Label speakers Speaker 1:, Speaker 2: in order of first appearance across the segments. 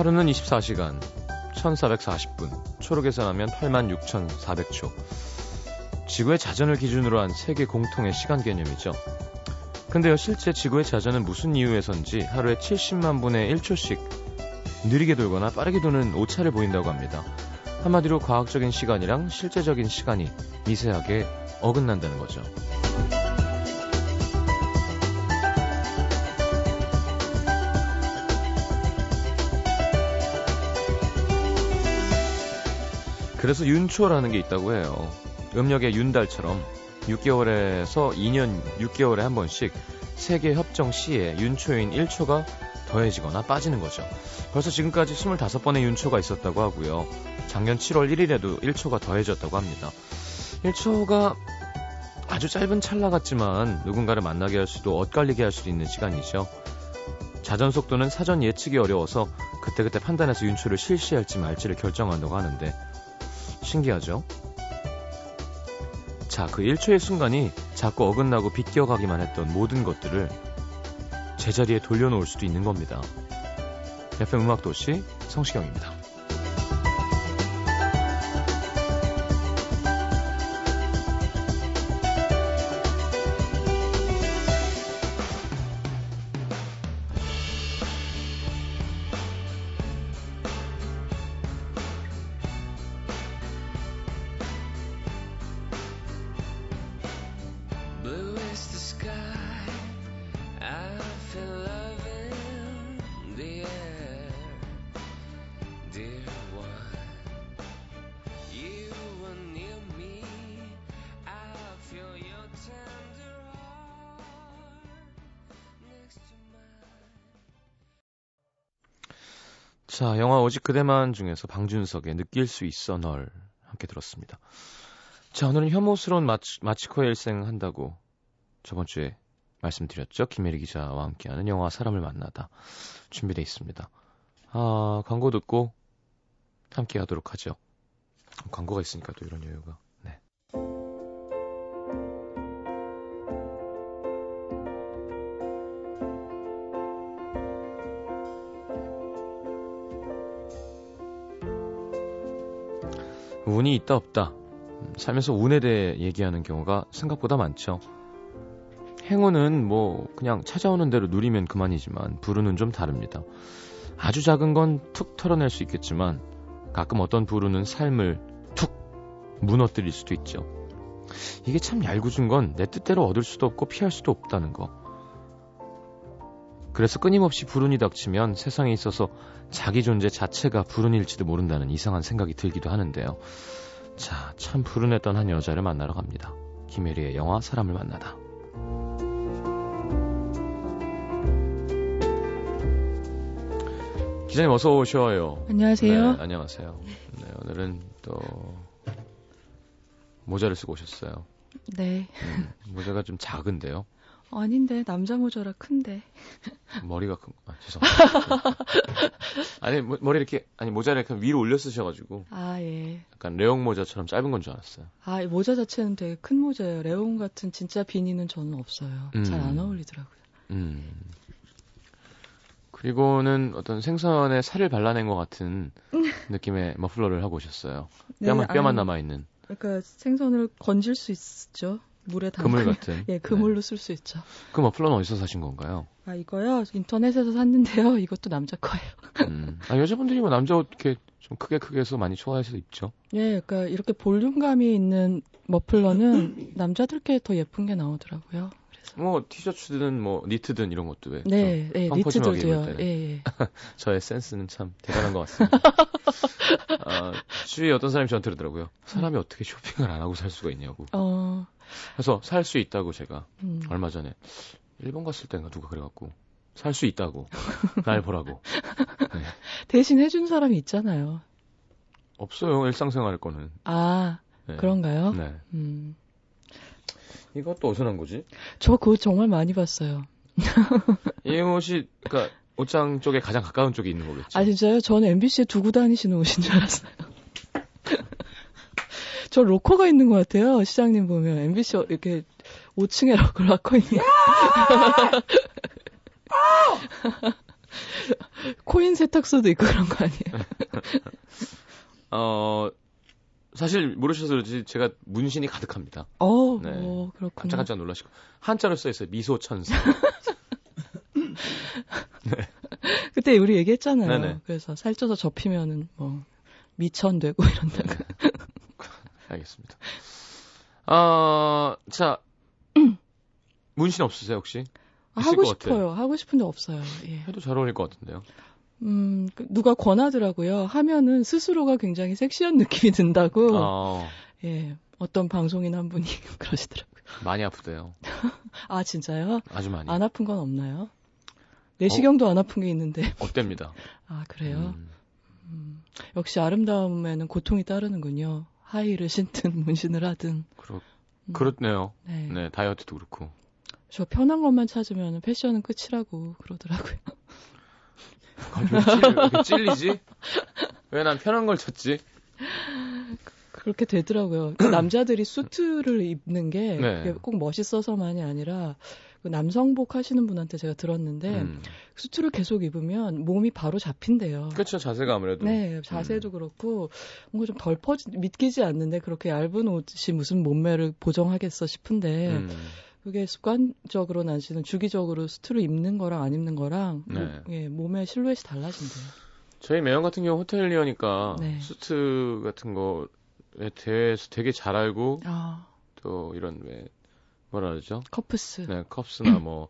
Speaker 1: 하루는 24시간, 1440분, 초로 계산하면 86,400초. 지구의 자전을 기준으로 한 세계 공통의 시간 개념이죠. 근데요, 실제 지구의 자전은 무슨 이유에선지 하루에 70만 분의 1초씩 느리게 돌거나 빠르게 도는 오차를 보인다고 합니다. 한마디로 과학적인 시간이랑 실제적인 시간이 미세하게 어긋난다는 거죠. 그래서 윤초라는 게 있다고 해요. 음력의 윤달처럼 6개월에서 2년 6개월에 한 번씩 세계 협정 시에 윤초인 1초가 더해지거나 빠지는 거죠. 벌써 지금까지 25번의 윤초가 있었다고 하고요. 작년 7월 1일에도 1초가 더해졌다고 합니다. 1초가 아주 짧은 찰나 같지만 누군가를 만나게 할 수도 엇갈리게 할 수도 있는 시간이죠. 자전 속도는 사전 예측이 어려워서 그때그때 판단해서 윤초를 실시할지 말지를 결정한다고 하는데 신기하죠? 자, 그 1초의 순간이 자꾸 어긋나고 비껴가기만 했던 모든 것들을 제자리에 돌려놓을 수도 있는 겁니다. FM 음악도시 성시경입니다. 그대만 중에서 방준석의 느낄 수 있어 널 함께 들었습니다. 자, 오늘은 혐오스러운 마치, 마치코의 일생 한다고 저번 주에 말씀드렸죠. 김혜리 기자와 함께하는 영화 사람을 만나다 준비되어 있습니다. 아, 광고 듣고 함께 하도록 하죠. 광고가 있으니까 또 이런 여유가. 운이 있다 없다. 살면서 운에 대해 얘기하는 경우가 생각보다 많죠. 행운은 뭐 그냥 찾아오는 대로 누리면 그만이지만 불운은 좀 다릅니다. 아주 작은 건 툭 털어낼 수 있겠지만 가끔 어떤 불운은 삶을 툭 무너뜨릴 수도 있죠. 이게 참 얄궂은 건 내 뜻대로 얻을 수도 없고 피할 수도 없다는 거. 그래서 끊임없이 불운이 닥치면 세상에 있어서 자기 존재 자체가 불운일지도 모른다는 이상한 생각이 들기도 하는데요. 자, 참 불운했던 한 여자를 만나러 갑니다. 김혜리의 영화 사람을 만나다. 기자님 어서 오셔요.
Speaker 2: 안녕하세요.
Speaker 1: 네, 안녕하세요. 네, 오늘은 또 모자를 쓰고 오셨어요.
Speaker 2: 네.
Speaker 1: 음, 모자가 좀 작은데요.
Speaker 2: 아닌데 남자 모자라 큰데.
Speaker 1: 머리가 큰. 아 죄송합니다. 아니 모, 머리 이렇게 아니 모자를 이렇게 위로 올려 쓰셔가지고.
Speaker 2: 아 예.
Speaker 1: 약간 레옹 모자처럼 짧은 건 줄 알았어요.
Speaker 2: 아 모자 자체는 되게 큰 모자예요. 레옹 같은 진짜 비니는 저는 없어요. 음. 잘안 어울리더라고요. 음.
Speaker 1: 그리고는 어떤 생선에 살을 발라낸 것 같은 느낌의 머플러를 하고 오셨어요. 뼈만 네, 뼈만 남아 있는.
Speaker 2: 그러니까 생선을 건질 수 있죠. 물에 담그
Speaker 1: 그물 같은.
Speaker 2: 예, 그물로 네. 쓸수 있죠.
Speaker 1: 그 머플러는 어디서 사신 건가요?
Speaker 2: 아, 이거요? 인터넷에서 샀는데요. 이것도 남자 거예요.
Speaker 1: 음. 아, 여자분들이 뭐 남자 옷 이렇게 좀 크게 크게 해서 많이 좋아해서 입죠.
Speaker 2: 예, 그러니까 이렇게 볼륨감이 있는 머플러는 남자들께 더 예쁜 게 나오더라고요.
Speaker 1: 뭐 티셔츠든 뭐 니트든 이런 것도 왜?
Speaker 2: 네, 네 니트들도요. 예, 예.
Speaker 1: 저의 센스는 참 대단한 것 같습니다. 아, 주위에 어떤 사람이 저한테 그러더라고요. 사람이 어떻게 쇼핑을 안 하고 살 수가 있냐고. 어. 그래서 살 수 있다고 제가 음. 얼마 전에 일본 갔을 때인가 누가 그래갖고 살 수 있다고 날 보라고
Speaker 2: 네. 대신 해준 사람이 있잖아요.
Speaker 1: 없어요 일상생활 거는.
Speaker 2: 아 네. 그런가요? 네. 음.
Speaker 1: 이것도 어디서 난 거지?
Speaker 2: 저 그거 정말 많이 봤어요.
Speaker 1: 이 옷이 그러니까 옷장 쪽에 가장 가까운 쪽에 있는 거겠죠.
Speaker 2: 아 진짜요? 저는 MBC에 두고 다니시는 옷인 줄 알았어요. 저 로커가 있는 것 같아요. 시장님 보면 MBC 이렇게 5층에 로커 있는. 코인 세탁소도 있고 그런 거 아니에요?
Speaker 1: 어, 사실 모르셔서 그렇지 제가 문신이 가득합니다.
Speaker 2: 어,
Speaker 1: 네.
Speaker 2: 어 그렇군요.
Speaker 1: 깜짝깜짝 놀라시고 한자로 써 있어요. 미소 천사.
Speaker 2: 그때 우리 얘기했잖아요.
Speaker 1: 네네.
Speaker 2: 그래서 살쪄서 접히면은 뭐 미천 되고 이런다고.
Speaker 1: 알겠습니다. 아, 자 문신 없으세요 혹시?
Speaker 2: 하고. 싶어요. 하고 싶은데 없어요. 예.
Speaker 1: 해도 잘 어울릴 것 같은데요.
Speaker 2: 음, 그 누가 권하더라고요. 하면은 스스로가 굉장히 섹시한 느낌이 든다고.
Speaker 1: 어,
Speaker 2: 예. 어떤 방송인 한 분이 그러시더라고요.
Speaker 1: 많이 아프대요.
Speaker 2: 아, 진짜요?
Speaker 1: 아주 많이.
Speaker 2: 안 아픈 건 없나요? 내시경도 안 아픈 게 있는데.
Speaker 1: 없답니다.
Speaker 2: 아, 그래요?
Speaker 1: 음,
Speaker 2: 음, 역시 아름다움에는 고통이 따르는군요. 하이를 신든 문신을 하든.
Speaker 1: 그렇,
Speaker 2: 음,
Speaker 1: 그렇네요.
Speaker 2: 네.
Speaker 1: 네, 다이어트도 그렇고.
Speaker 2: 저 편한 것만 찾으면 패션은 끝이라고 그러더라고요.
Speaker 1: 왜 찔- 찔리지? 왜 난 편한 걸 찾지?
Speaker 2: 그렇게 되더라고요. 그 남자들이 수트를 입는 게
Speaker 1: 네.
Speaker 2: 꼭 멋있어서만이 아니라 그 남성복 하시는 분한테 제가 들었는데
Speaker 1: 음.
Speaker 2: 수트를 계속 입으면 몸이 바로 잡힌대요.
Speaker 1: 그렇죠, 자세가 아무래도.
Speaker 2: 네, 자세도 그렇고 뭔가 좀 덜 퍼지 믿기지 않는데 그렇게 얇은 옷이 무슨 몸매를 보정하겠어 싶은데
Speaker 1: 음.
Speaker 2: 그게 습관적으로 나시는 주기적으로 수트를 입는 거랑 안 입는 거랑
Speaker 1: 네.
Speaker 2: 뭐, 예, 몸의 실루엣이 달라진대요.
Speaker 1: 저희 매형 같은 경우 호텔리어니까
Speaker 2: 네.
Speaker 1: 수트 같은 거에 대해서 되게 잘 알고
Speaker 2: 아,
Speaker 1: 또 이런 왜 뭐라 그러죠?
Speaker 2: 커프스.
Speaker 1: 네, 컵스나 뭐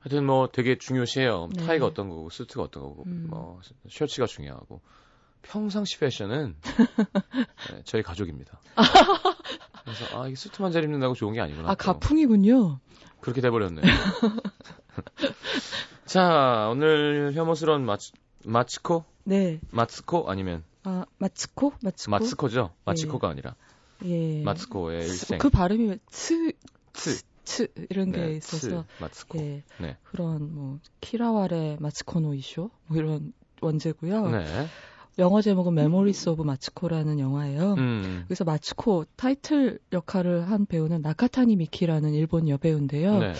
Speaker 1: 하여튼 뭐 되게 중요시해요.
Speaker 2: 네.
Speaker 1: 타이가 어떤 거고 수트가 어떤 거고
Speaker 2: 음.
Speaker 1: 뭐 셔츠가 중요하고 평상시 패션은 네, 저희 가족입니다. 그래서 아 이게 수트만 잘 입는다고 좋은 게 아니구나.
Speaker 2: 아,
Speaker 1: 또.
Speaker 2: 가풍이군요.
Speaker 1: 그렇게 돼버렸네요. 자 오늘 혐오스러운 마치, 마츠코
Speaker 2: 네.
Speaker 1: 마츠코 아니면
Speaker 2: 아, 마츠코? 마츠코?
Speaker 1: 마츠코죠? 마츠코가 아니라
Speaker 2: 예.
Speaker 1: 마츠코의 일생.
Speaker 2: 그 발음이 츠,
Speaker 1: 츠.
Speaker 2: 츠 이런 게
Speaker 1: 네,
Speaker 2: 있어서
Speaker 1: 츠, 마츠코.
Speaker 2: 예.
Speaker 1: 네.
Speaker 2: 그런 뭐 키라와레 마츠코노 이쇼 뭐 이런 원제고요.
Speaker 1: 네.
Speaker 2: 영어 제목은 Memories of Matsuko라는 영화예요.
Speaker 1: 음.
Speaker 2: 그래서 마츠코 타이틀 역할을 한 배우는 나카타니 미키라는 일본 여배우인데요.
Speaker 1: 네.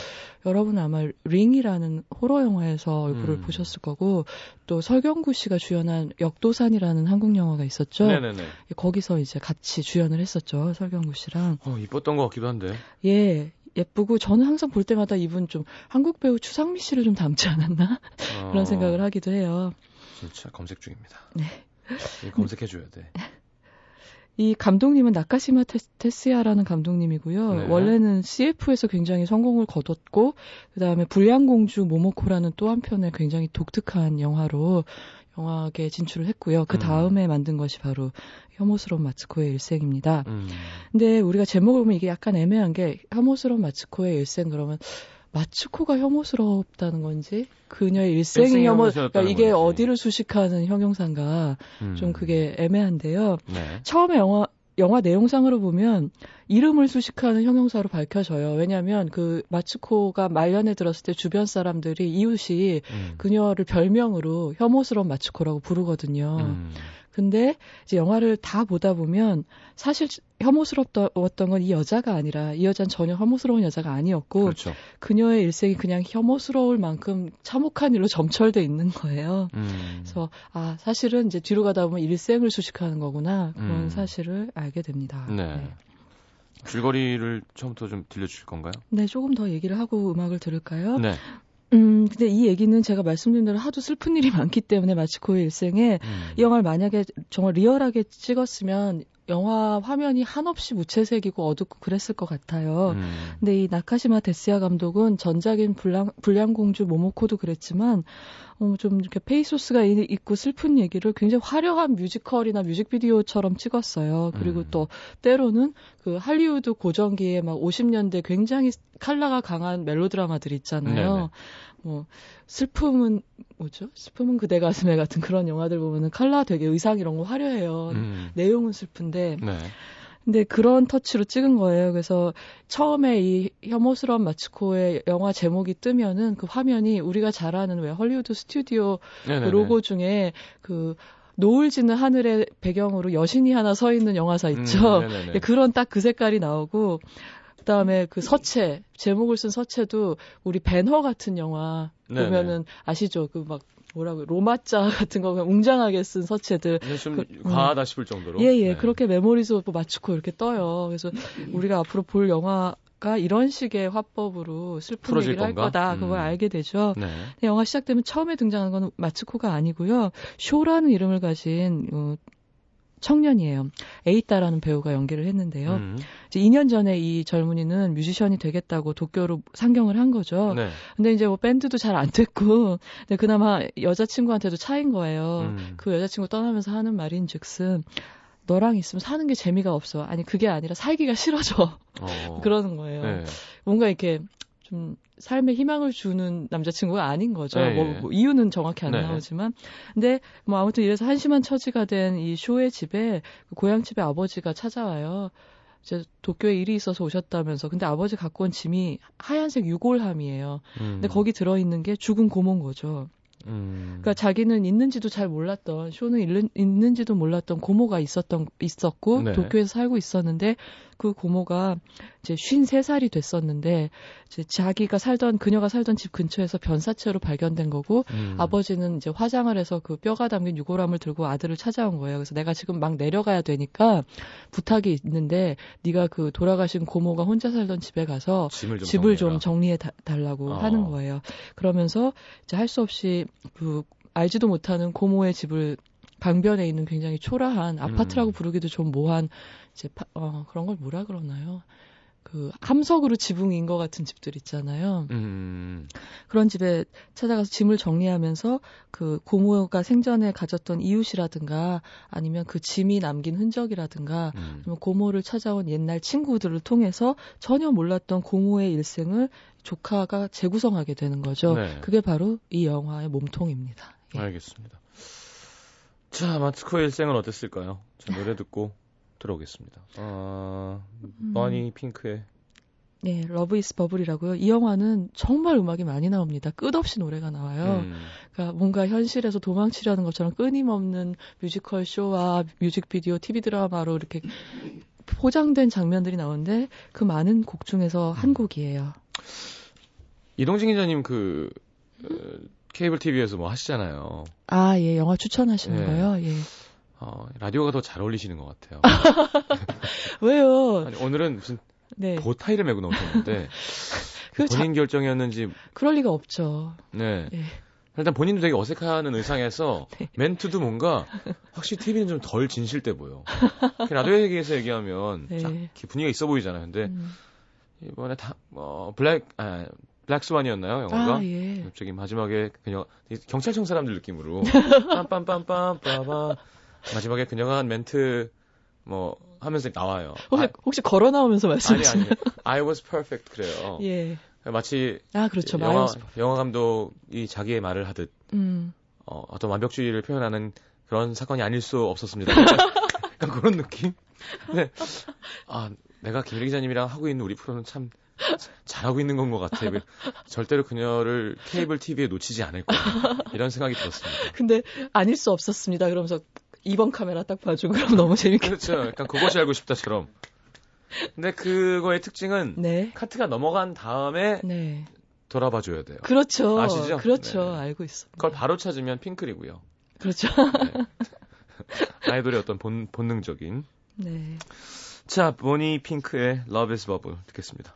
Speaker 2: 여러분 아마 링이라는 호러 영화에서 얼굴을
Speaker 1: 음.
Speaker 2: 보셨을 거고 또 설경구 씨가 주연한 역도산이라는 한국 영화가 있었죠.
Speaker 1: 네네네.
Speaker 2: 거기서 이제 같이 주연을 했었죠. 설경구 씨랑.
Speaker 1: 어, 이뻤던 것 같기도 한데.
Speaker 2: 예. 예쁘고 저는 항상 볼 때마다 이분 좀 한국 배우 추상미 씨를 좀 닮지 않았나
Speaker 1: 어,
Speaker 2: 그런 생각을 하기도 해요.
Speaker 1: 진짜 검색 중입니다.
Speaker 2: 네.
Speaker 1: 이거 검색해줘야 돼.
Speaker 2: 이 감독님은 나카시마 테, 테스야라는 감독님이고요.
Speaker 1: 네.
Speaker 2: 원래는 CF에서 굉장히 성공을 거뒀고 그다음에 불량공주 모모코라는 또 한편의 굉장히 독특한 영화로 영화계에 진출을 했고요. 그
Speaker 1: 음.
Speaker 2: 다음에 만든 것이 바로 혐오스러운 마츠코의 일생입니다.
Speaker 1: 음.
Speaker 2: 근데 우리가 제목을 보면 이게 약간 애매한 게 혐오스러운 마츠코의 일생 그러면 마츠코가 혐오스럽다는 건지 그녀의 일생이 혐오 그러니까 이게
Speaker 1: 거지.
Speaker 2: 어디를 수식하는 형용사인가
Speaker 1: 음.
Speaker 2: 좀 그게 애매한데요.
Speaker 1: 네.
Speaker 2: 처음에 영화 영화 내용상으로 보면 이름을 수식하는 형용사로 밝혀져요. 왜냐하면 그 마츠코가 말년에 들었을 때 주변 사람들이 이웃이
Speaker 1: 음.
Speaker 2: 그녀를 별명으로 혐오스러운 마츠코라고 부르거든요.
Speaker 1: 음.
Speaker 2: 근데 이제 영화를 다 보다 보면 사실 혐오스럽던 건 이 여자가 아니라 이 여자는 전혀 혐오스러운 여자가 아니었고
Speaker 1: 그렇죠.
Speaker 2: 그녀의 일생이 그냥 혐오스러울 만큼 참혹한 일로 점철돼 있는 거예요.
Speaker 1: 음.
Speaker 2: 그래서 아 사실은 이제 뒤로 가다 보면 일생을 수식하는 거구나 그런
Speaker 1: 음.
Speaker 2: 사실을 알게 됩니다.
Speaker 1: 네. 줄거리를 처음부터 좀 들려주실 건가요?
Speaker 2: 네, 조금 더 얘기를 하고 음악을 들을까요?
Speaker 1: 네.
Speaker 2: 음, 근데 이 얘기는 제가 말씀드린 대로 하도 슬픈 일이 많기 때문에 마츠코의 일생에
Speaker 1: 음.
Speaker 2: 이 영화를 만약에 정말 리얼하게 찍었으면 영화 화면이 한없이 무채색이고 어둡고 그랬을 것 같아요.
Speaker 1: 음.
Speaker 2: 근데 이 나카시마 테츠야 감독은 전작인 불량, 불량공주 모모코도 그랬지만 어, 좀 이렇게 페이소스가 이- 있고 슬픈 얘기를 굉장히 화려한 뮤지컬이나 뮤직비디오처럼 찍었어요. 그리고
Speaker 1: 음.
Speaker 2: 또 때로는 그 할리우드 고전기에 막 50년대 굉장히 칼라가 강한 멜로드라마들 있잖아요.
Speaker 1: 네네.
Speaker 2: 뭐 슬픔은 뭐죠? 슬픔은 그대 가슴에 같은 그런 영화들 보면은 칼라 되게 의상 이런 거 화려해요.
Speaker 1: 음.
Speaker 2: 내용은 슬픈데
Speaker 1: 네.
Speaker 2: 근데 그런 터치로 찍은 거예요. 그래서 처음에 이 혐오스러운 마츠코의 영화 제목이 뜨면은 그 화면이 우리가 잘 아는 왜 헐리우드 스튜디오 그
Speaker 1: 네네네.
Speaker 2: 로고 중에 그 노을 지는 하늘의 배경으로 여신이 하나 서 있는 영화사 있죠.
Speaker 1: 음, 네네네.
Speaker 2: 네, 그런 딱 그 색깔이 나오고 그다음에 그 서체 제목을 쓴 서체도 우리 배너 같은 영화. 보면은 아시죠? 그 막 뭐라고 로마자 같은 거 그냥 웅장하게 쓴 서체들
Speaker 1: 좀 그, 과하다 음. 싶을 정도로.
Speaker 2: 예예 예, 네. 그렇게 메모리도 마츠코 이렇게 떠요. 그래서 우리가 앞으로 볼 영화 가 이런 식의 화법으로 슬픈 얘기를 할 거다. 음. 그걸 알게 되죠. 네. 영화 시작되면 처음에 등장하는 건 마츠코가 아니고요. 쇼라는 이름을 가진 어, 청년이에요. 에이따라는 배우가 연기를 했는데요. 음. 이제 2년 전에 이 젊은이는 뮤지션이 되겠다고 도쿄로 상경을 한 거죠. 네. 근데 이제 뭐 밴드도 잘 안 됐고, 근데 그나마 여자친구한테도 차인 거예요. 음. 그 여자친구 떠나면서 하는 말인 즉슨, 너랑 있으면 사는 게 재미가 없어. 아니, 그게 아니라 살기가 싫어져. 어. 그러는 거예요. 네. 뭔가 이렇게 좀 삶에 희망을 주는 남자친구가 아닌 거죠. 네, 뭐, 뭐, 이유는 정확히 안 네. 나오지만. 근데 뭐 아무튼 이래서 한심한 처지가 된 이 쇼의 집에 그 고향 집에 아버지가 찾아와요. 이제 도쿄에 일이 있어서 오셨다면서. 근데 아버지 갖고 온 짐이 하얀색 유골함이에요. 음. 근데 거기 들어 있는 게 죽은 고모인 거죠. 음. 그러니까 자기는 있는지도 잘 몰랐던 쇼는 있는, 있는지도 몰랐던 고모가 있었던 있었고 네. 도쿄에서 살고 있었는데 그 고모가 이제 53살이 됐었는데 이제 자기가 살던 그녀가 살던 집 근처에서 변사체로 발견된 거고 음. 아버지는 이제 화장을 해서 그 뼈가 담긴 유골함을 들고 아들을 찾아온 거예요. 그래서 내가 지금 막 내려가야 되니까 부탁이 있는데 네가 그 돌아가신 고모가 혼자 살던 집에 가서 집을 좀, 집을 좀 정리해 다, 달라고 어. 하는 거예요. 그러면서 이제 할 수 없이 그 알지도 못하는 고모의 집을 강변에 있는 굉장히 초라한 아파트라고 음. 부르기도 좀 모한 이제 파, 어, 그런 걸 뭐라 그러나요? 그 함석으로 지붕인 것 같은 집들 있잖아요. 음. 그런 집에 찾아가서 짐을 정리하면서 그 고모가 생전에 가졌던 이웃이라든가 아니면 그 짐이 남긴 흔적이라든가 음. 고모를 찾아온 옛날 친구들을 통해서 전혀 몰랐던 고모의 일생을 조카가 재구성하게 되는 거죠. 네. 그게 바로 이 영화의 몸통입니다.
Speaker 1: 예. 알겠습니다. 자, 마츠코의 일생은 어땠을까요? 자, 노래 듣고 들어오겠습니다. 아, 음. 보니 핑크의
Speaker 2: 네, Love Is Bubble이라고요. 이 영화는 정말 음악이 많이 나옵니다. 끝없이 노래가 나와요. 음. 그러니까 뭔가 현실에서 도망치려는 것처럼 끊임없는 뮤지컬 쇼와 뮤직비디오, TV 드라마로 이렇게 포장된 장면들이 나오는데 그 많은 곡 중에서 한 음. 곡이에요.
Speaker 1: 이동진 기자님 그 어, 케이블 TV에서 뭐 하시잖아요.
Speaker 2: 아, 예, 영화 추천하시는 네. 거요? 예.
Speaker 1: 어, 라디오가 더 잘 어울리시는 것 같아요.
Speaker 2: 왜요?
Speaker 1: 아니, 오늘은 무슨 네. 보타이를 메고 나오셨는데 그 본인 자... 결정이었는지
Speaker 2: 그럴 리가 없죠.
Speaker 1: 네. 네. 일단 본인도 되게 어색해하는 의상에서 네. 멘트도 뭔가 확실히 TV는 좀 덜 진실돼 보여. 라디오에게서 얘기하면 네. 쫙 분위기가 있어 보이잖아요. 근데 음. 이번에 다, 뭐, 블랙, 아, 블랙스완이었나요, 영화가? 아, 예. 갑자기 마지막에 그냥 경찰청 사람들 느낌으로 빰빰빰빰빰빰 마지막에 그녀가 한 멘트 뭐 하면서 나와요.
Speaker 2: 혹시, 아, 혹시 걸어 나오면서 말씀하시나요?
Speaker 1: 아니 아니. I was perfect 그래요. 예. 마치
Speaker 2: 아 그렇죠.
Speaker 1: 영화 영화 감독이 자기의 말을 하듯 음. 어, 어떤 완벽주의를 표현하는 그런 사건이 아닐 수 없었습니다. 약간 그런 느낌. 네. 아 내가 김일 기자님이랑 하고 있는 우리 프로는 참 잘하고 있는 건 것 같아. 요 절대로 그녀를 케이블 TV에 놓치지 않을 거야. 이런 생각이 들었습니다.
Speaker 2: 근데 아닐 수 없었습니다. 그러면서 2번 카메라 딱 봐주고 그럼 너무 재밌겠다.
Speaker 1: 그렇죠. 약간 그것이 알고 싶다처럼. 근데 그거의 특징은 네. 카트가 넘어간 다음에 네. 돌아봐 줘야 돼요.
Speaker 2: 그렇죠.
Speaker 1: 아시죠?
Speaker 2: 그렇죠. 네. 알고 있습니다.
Speaker 1: 그걸 바로 찾으면 핑클이고요.
Speaker 2: 그렇죠.
Speaker 1: 네. 아이돌의 어떤 본, 본능적인. 네. 자, 보니 핑크의 Love is Bubble 듣겠습니다.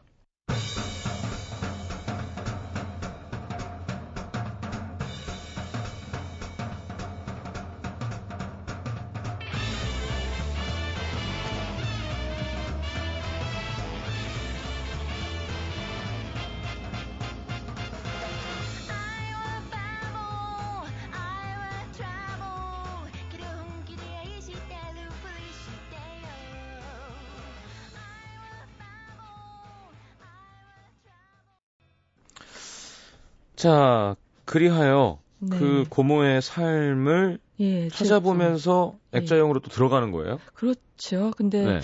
Speaker 1: 자, 그리하여 네. 그 고모의 삶을 예, 찾아보면서 네. 액자형으로 또 들어가는 거예요?
Speaker 2: 그렇죠. 근데 네.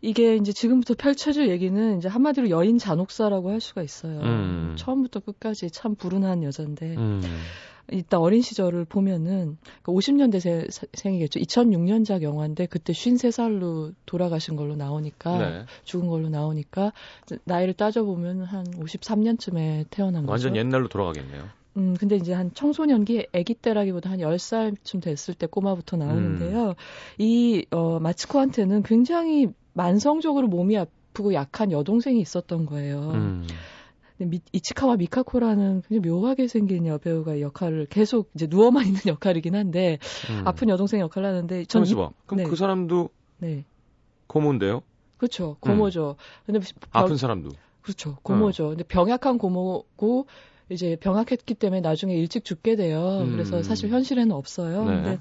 Speaker 2: 이게 이제 지금부터 펼쳐질 얘기는 이제 한마디로 여인 잔혹사라고 할 수가 있어요. 음. 처음부터 끝까지 참 불운한 여잔데. 음. 이따 어린 시절을 보면은 그 50년대 생이겠죠. 2006년작 영화인데 그때 53살로 돌아가신 걸로 나오니까 네. 죽은 걸로 나오니까 나이를 따져 보면 한 53년쯤에 태어난
Speaker 1: 완전 거죠. 완전 옛날로 돌아가겠네요.
Speaker 2: 음, 근데 이제 한 청소년기 아기 때라기보다 한 10살쯤 됐을 때 꼬마부터 나오는데요. 음. 이, 어, 마츠코한테는 굉장히 만성적으로 몸이 아프고 약한 여동생이 있었던 거예요. 음. 미, 이치카와 미카코라는 굉장히 묘하게 생긴 여배우가 역할을 계속 이제 누워만 있는 역할이긴 한데 음. 아픈 여동생 역할을 하는데
Speaker 1: 전 이, 그럼 네. 그 사람도 네. 고모인데요?
Speaker 2: 그렇죠. 고모죠. 음. 근데
Speaker 1: 아픈 사람도
Speaker 2: 그렇죠. 고모죠. 어. 근데 병약한 고모고 이제 병약했기 때문에 나중에 일찍 죽게 돼요. 음. 그래서 사실 현실에는 없어요. 네. 근데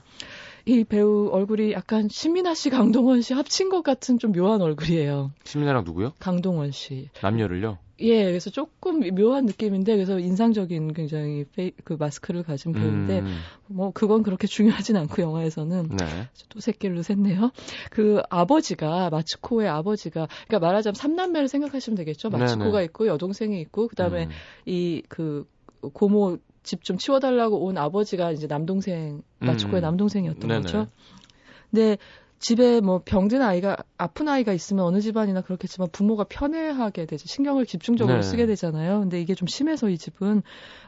Speaker 2: 이 배우 얼굴이 약간 신민아 씨, 강동원 씨 합친 것 같은 좀 묘한 얼굴이에요.
Speaker 1: 신민아랑 누구요?
Speaker 2: 강동원 씨.
Speaker 1: 남녀를요?
Speaker 2: 예, 그래서 조금 묘한 느낌인데 그래서 인상적인 굉장히 페이, 그 마스크를 가진 배우인데 음. 뭐 그건 그렇게 중요하진 않고 영화에서는 네. 또 새끼를 샜네요. 그 아버지가 마츠코의 아버지가 그러니까 말하자면 삼남매를 생각하시면 되겠죠. 마츠코가 네네. 있고 여동생이 있고 그다음에 음. 이그 고모 집 좀 치워달라고 온 아버지가 이제 남동생 마츠코의 음. 남동생이었던 네네. 거죠. 근데 집에 뭐 병든 아이가 아픈 아이가 있으면 어느 집안이나 그렇겠지만 부모가 편애하게 되죠. 신경을 집중적으로 네. 쓰게 되잖아요. 근데 이게 좀 심해서 이 집은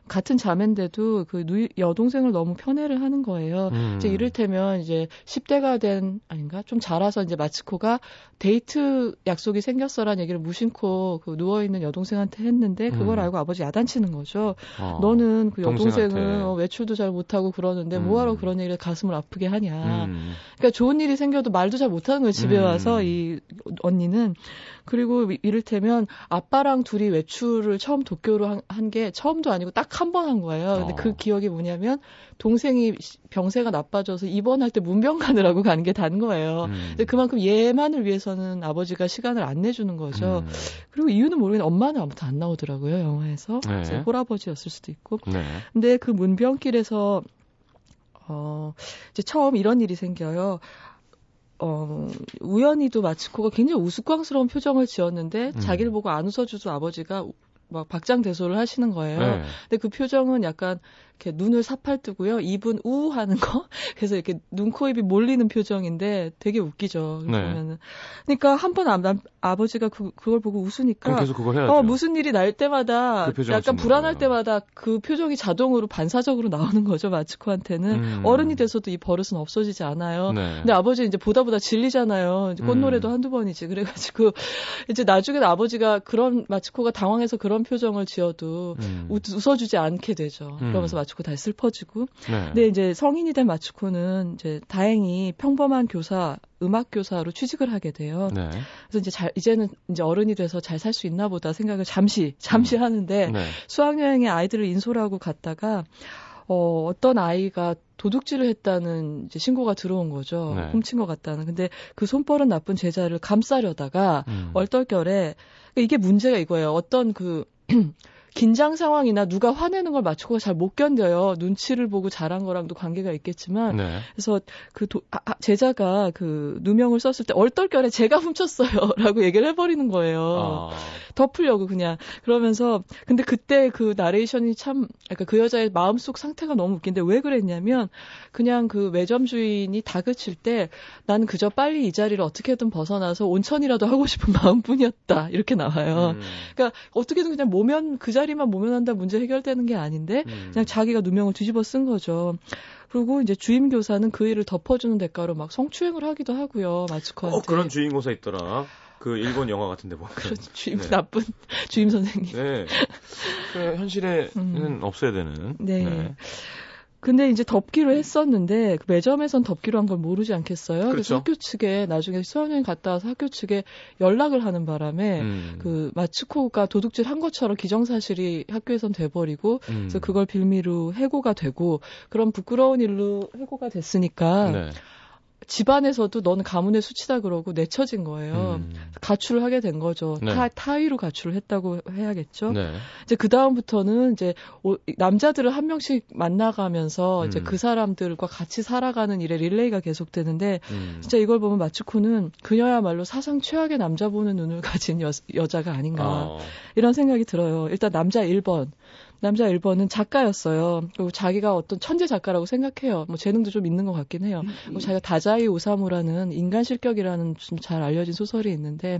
Speaker 2: 같은 자매인데도 그 누이, 여동생을 너무 편애를 하는 거예요. 음. 이제 이를테면 이제 10대가 된 아닌가 좀 자라서 이제 마츠코가 데이트 약속이 생겼어라는 얘기를 무심코 그 누워 있는 여동생한테 했는데 그걸 음. 알고 아버지 야단치는 거죠. 어. 너는 그 여동생은 어, 외출도 잘 못하고 그러는데 음. 뭐하러 그런 얘기를 가슴을 아프게 하냐. 음. 그러니까 좋은 일이 생겨 도 말도 잘 못하는 거예요. 집에 음. 와서 이 언니는 그리고 이를테면 아빠랑 둘이 외출을 처음 도쿄로 한 게 처음도 아니고 딱 한 번 한 거예요. 근데 그 어. 그 기억이 뭐냐면 동생이 병세가 나빠져서 입원할 때 문병 가느라고 가는 게단 거예요. 음. 근데 그만큼 얘만을 위해서는 아버지가 시간을 안 내주는 거죠. 음. 그리고 이유는 모르겠는데 엄마는 아무튼 안 나오더라고요 영화에서. 네. 홀아버지였을 수도 있고. 네. 근데 그 문병길에서 어 이제 처음 이런 일이 생겨요. 어, 우연히도 마츠코가 굉장히 우스꽝스러운 표정을 지었는데 음. 자기를 보고 안 웃어주도 아버지가 막 박장대소를 하시는 거예요. 네. 근데 그 표정은 약간 이렇게 눈을 사팔 뜨고요. 입은 우하는 거. 그래서 이렇게 눈, 코, 입이 몰리는 표정인데 되게 웃기죠. 네. 그러면은. 그러니까 한번 아, 버지가 그, 그걸 보고 웃으니까.
Speaker 1: 계속 그걸 해야죠.
Speaker 2: 어, 무슨 일이 날 때마다 그 약간 불안할 거예요. 때마다 그 표정이 자동으로 반사적으로 나오는 거죠. 마츠코한테는. 음. 어른이 돼서도 이 버릇은 없어지지 않아요. 네. 근데 아버지 이제 보다 보다 질리잖아요. 이제 꽃노래도 음. 한두 번이지. 그래가지고 이제 나중에 아버지가 그런 마츠코가 당황해서 그런 표정을 지어도 음. 웃, 웃어주지 않게 되죠. 음. 그러면서 마츠 코 다시 슬퍼지고. 네. 근데 이제 성인이 된 마츠코는 이제 다행히 평범한 교사, 음악 교사로 취직을 하게 돼요. 네. 그래서 이제 잘 이제는 이제 어른이 돼서 잘 살 수 있나 보다 생각을 잠시 잠시 음. 하는데 네. 수학 여행에 아이들을 인솔하고 갔다가 어, 어떤 아이가 도둑질을 했다는 이제 신고가 들어온 거죠. 네. 훔친 것 같다는. 근데 그 손버릇 나쁜 제자를 감싸려다가 음. 얼떨결에 이게 문제가 이거예요. 어떤 그 긴장 상황이나 누가 화내는 걸 맞추고 잘 못 견뎌요. 눈치를 보고 잘한 거랑도 관계가 있겠지만. 네. 그래서 그 도, 아, 아 제자가 그 누명을 썼을 때 얼떨결에 제가 훔쳤어요. 라고 얘기를 해버리는 거예요. 아. 덮으려고 그냥. 그러면서 근데 그때 그 나레이션이 참 그러니까 그 여자의 마음속 상태가 너무 웃긴데 왜 그랬냐면 그냥 그 매점 주인이 다그칠 때 나는 그저 빨리 이 자리를 어떻게든 벗어나서 온천이라도 하고 싶은 마음뿐이었다. 이렇게 나와요. 음. 그러니까 어떻게든 그냥 모면 그 자리 만 모면한다 문제 해결되는 게 아닌데 음. 그냥 자기가 누명을 뒤집어 쓴 거죠. 그리고 이제 주임 교사는 그 일을 덮어주는 대가로 막 성추행을 하기도 하고요 마츠코한테.
Speaker 1: 어 그런 주임 교사 있더라. 그 일본 영화 같은데 뭐.
Speaker 2: 그런 주임 네. 나쁜 주임 선생님.
Speaker 1: 네. 그 현실에는 음. 없어야 되는.
Speaker 2: 네. 네. 근데 이제 덮기로 했었는데 그 매점에선 덮기로 한 걸 모르지 않겠어요? 그렇죠. 그래서 학교 측에 나중에 수학여행 갔다 와서 학교 측에 연락을 하는 바람에 음. 그 마츠코가 도둑질 한 것처럼 기정사실이 학교에선 돼버리고 음. 그래서 그걸 빌미로 해고가 되고 그런 부끄러운 일로 해고가 됐으니까 네. 집안에서도 너는 가문의 수치다 그러고 내쳐진 거예요. 음. 가출을 하게 된 거죠. 네. 타, 타의로 가출을 했다고 해야겠죠. 네. 이제 그 다음부터는 이제 오, 남자들을 한 명씩 만나가면서 음. 이제 그 사람들과 같이 살아가는 일에 릴레이가 계속되는데 음. 진짜 이걸 보면 마츠코는 그녀야말로 사상 최악의 남자 보는 눈을 가진 여, 여자가 아닌가 어. 이런 생각이 들어요. 일단 남자 1번 남자 1번은 작가였어요. 그리고 자기가 어떤 천재 작가라고 생각해요. 뭐 재능도 좀 있는 것 같긴 해요. 음, 음. 자기가 다자이 오사무라는 인간 실격이라는 좀 잘 알려진 소설이 있는데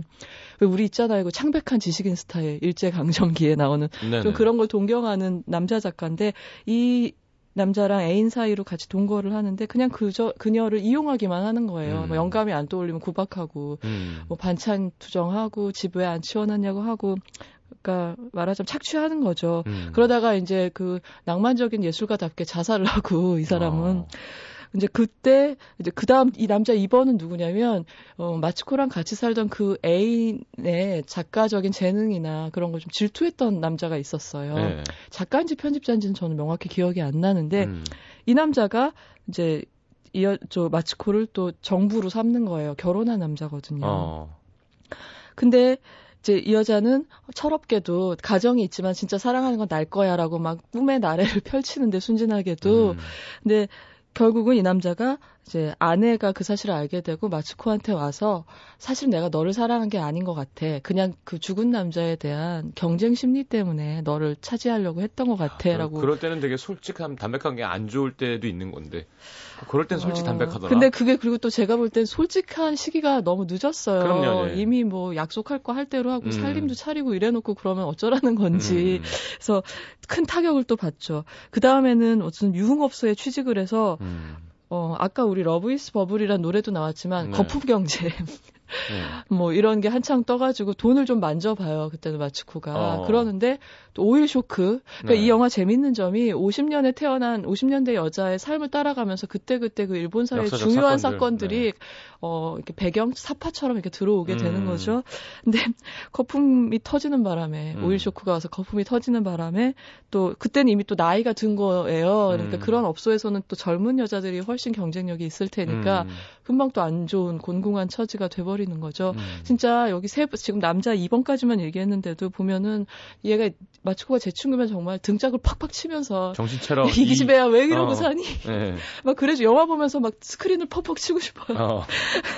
Speaker 2: 왜 우리 있잖아요. 그 창백한 지식인 스타일 일제 강점기에 나오는 네네. 좀 그런 걸 동경하는 남자 작가인데 이 남자랑 애인 사이로 같이 동거를 하는데 그냥 그저 그녀를 이용하기만 하는 거예요. 음. 뭐 영감이 안 떠올리면 구박하고 음. 뭐 반찬 투정하고 집왜안 치워놨냐고 하고 그러니까 말하자면 착취하는 거죠. 음. 그러다가 이제 그 낭만적인 예술가답게 자살을 하고 이 사람은 어. 이제 그때 이제 그다음 이 남자 2번은 누구냐면 어 마츠코랑 같이 살던 그 애인의 작가적인 재능이나 그런 걸 좀 질투했던 남자가 있었어요. 네. 작가인지 편집자인지는 저는 명확히 기억이 안 나는데 음. 이 남자가 이제 이어 저 마츠코를 또 정부로 삼는 거예요. 결혼한 남자거든요. 어. 근데 이제 이 여자는 철없게도 가정이 있지만 진짜 사랑하는 건 날 거야라고 막 꿈의 나래를 펼치는데 순진하게도 음. 근데 결국은 이 남자가 이제 아내가 그 사실을 알게 되고 마츠코한테 와서 사실 내가 너를 사랑한 게 아닌 것 같아. 그냥 그 죽은 남자에 대한 경쟁 심리 때문에 너를 차지하려고 했던 것 같아라고.
Speaker 1: 아, 그럴 때는 되게 솔직한 담백한 게 안 좋을 때도 있는 건데. 그럴 땐 솔직 히 어, 담백하더라.
Speaker 2: 근데 그게 그리고 또 제가 볼 땐 솔직한 시기가 너무 늦었어요. 그럼요, 네. 이미 뭐 약속할 거 할 대로 하고 음. 살림도 차리고 이래놓고 그러면 어쩌라는 건지. 음. 그래서 큰 타격을 또 받죠. 그 다음에는 무슨 유흥업소에 취직을 해서 음. 어, 아까 우리 Love Is Bubble이란 노래도 나왔지만 네. 거품 경제. 네. 뭐 이런 게 한창 떠가지고 돈을 좀 만져봐요. 그때는 마츠코가. 어. 그러는데 또 오일 쇼크. 그러니까 네. 이 영화 재밌는 점이 50년에 태어난 50년대 여자의 삶을 따라가면서 그때 그때 그 일본 사회의 중요한 사건들. 사건들 이 네. 어, 이렇게 배경 삽화처럼 이렇게 들어오게 음. 되는 거죠. 근데 거품이 터지는 바람에 음. 오일 쇼크가 와서 거품이 터지는 바람에 또 그때는 이미 또 나이가 든 거예요. 그러니까 음. 그런 업소에서는 또 젊은 여자들이 훨씬 경쟁력이 있을 테니까 음. 금방 또 안 좋은 곤궁한 처지가 돼버리는 거죠. 음. 진짜 여기 세 지금 남자 2번까지만 얘기했는데도 보면은 얘가 마츠코가 제 친구면 정말 등짝을 팍팍 치면서
Speaker 1: 정신 차려
Speaker 2: 이 기집애야 왜 이러고 어. 사니? 네. 막 그래서 영화 보면서 막 스크린을 퍽퍽 치고 싶어요. 어.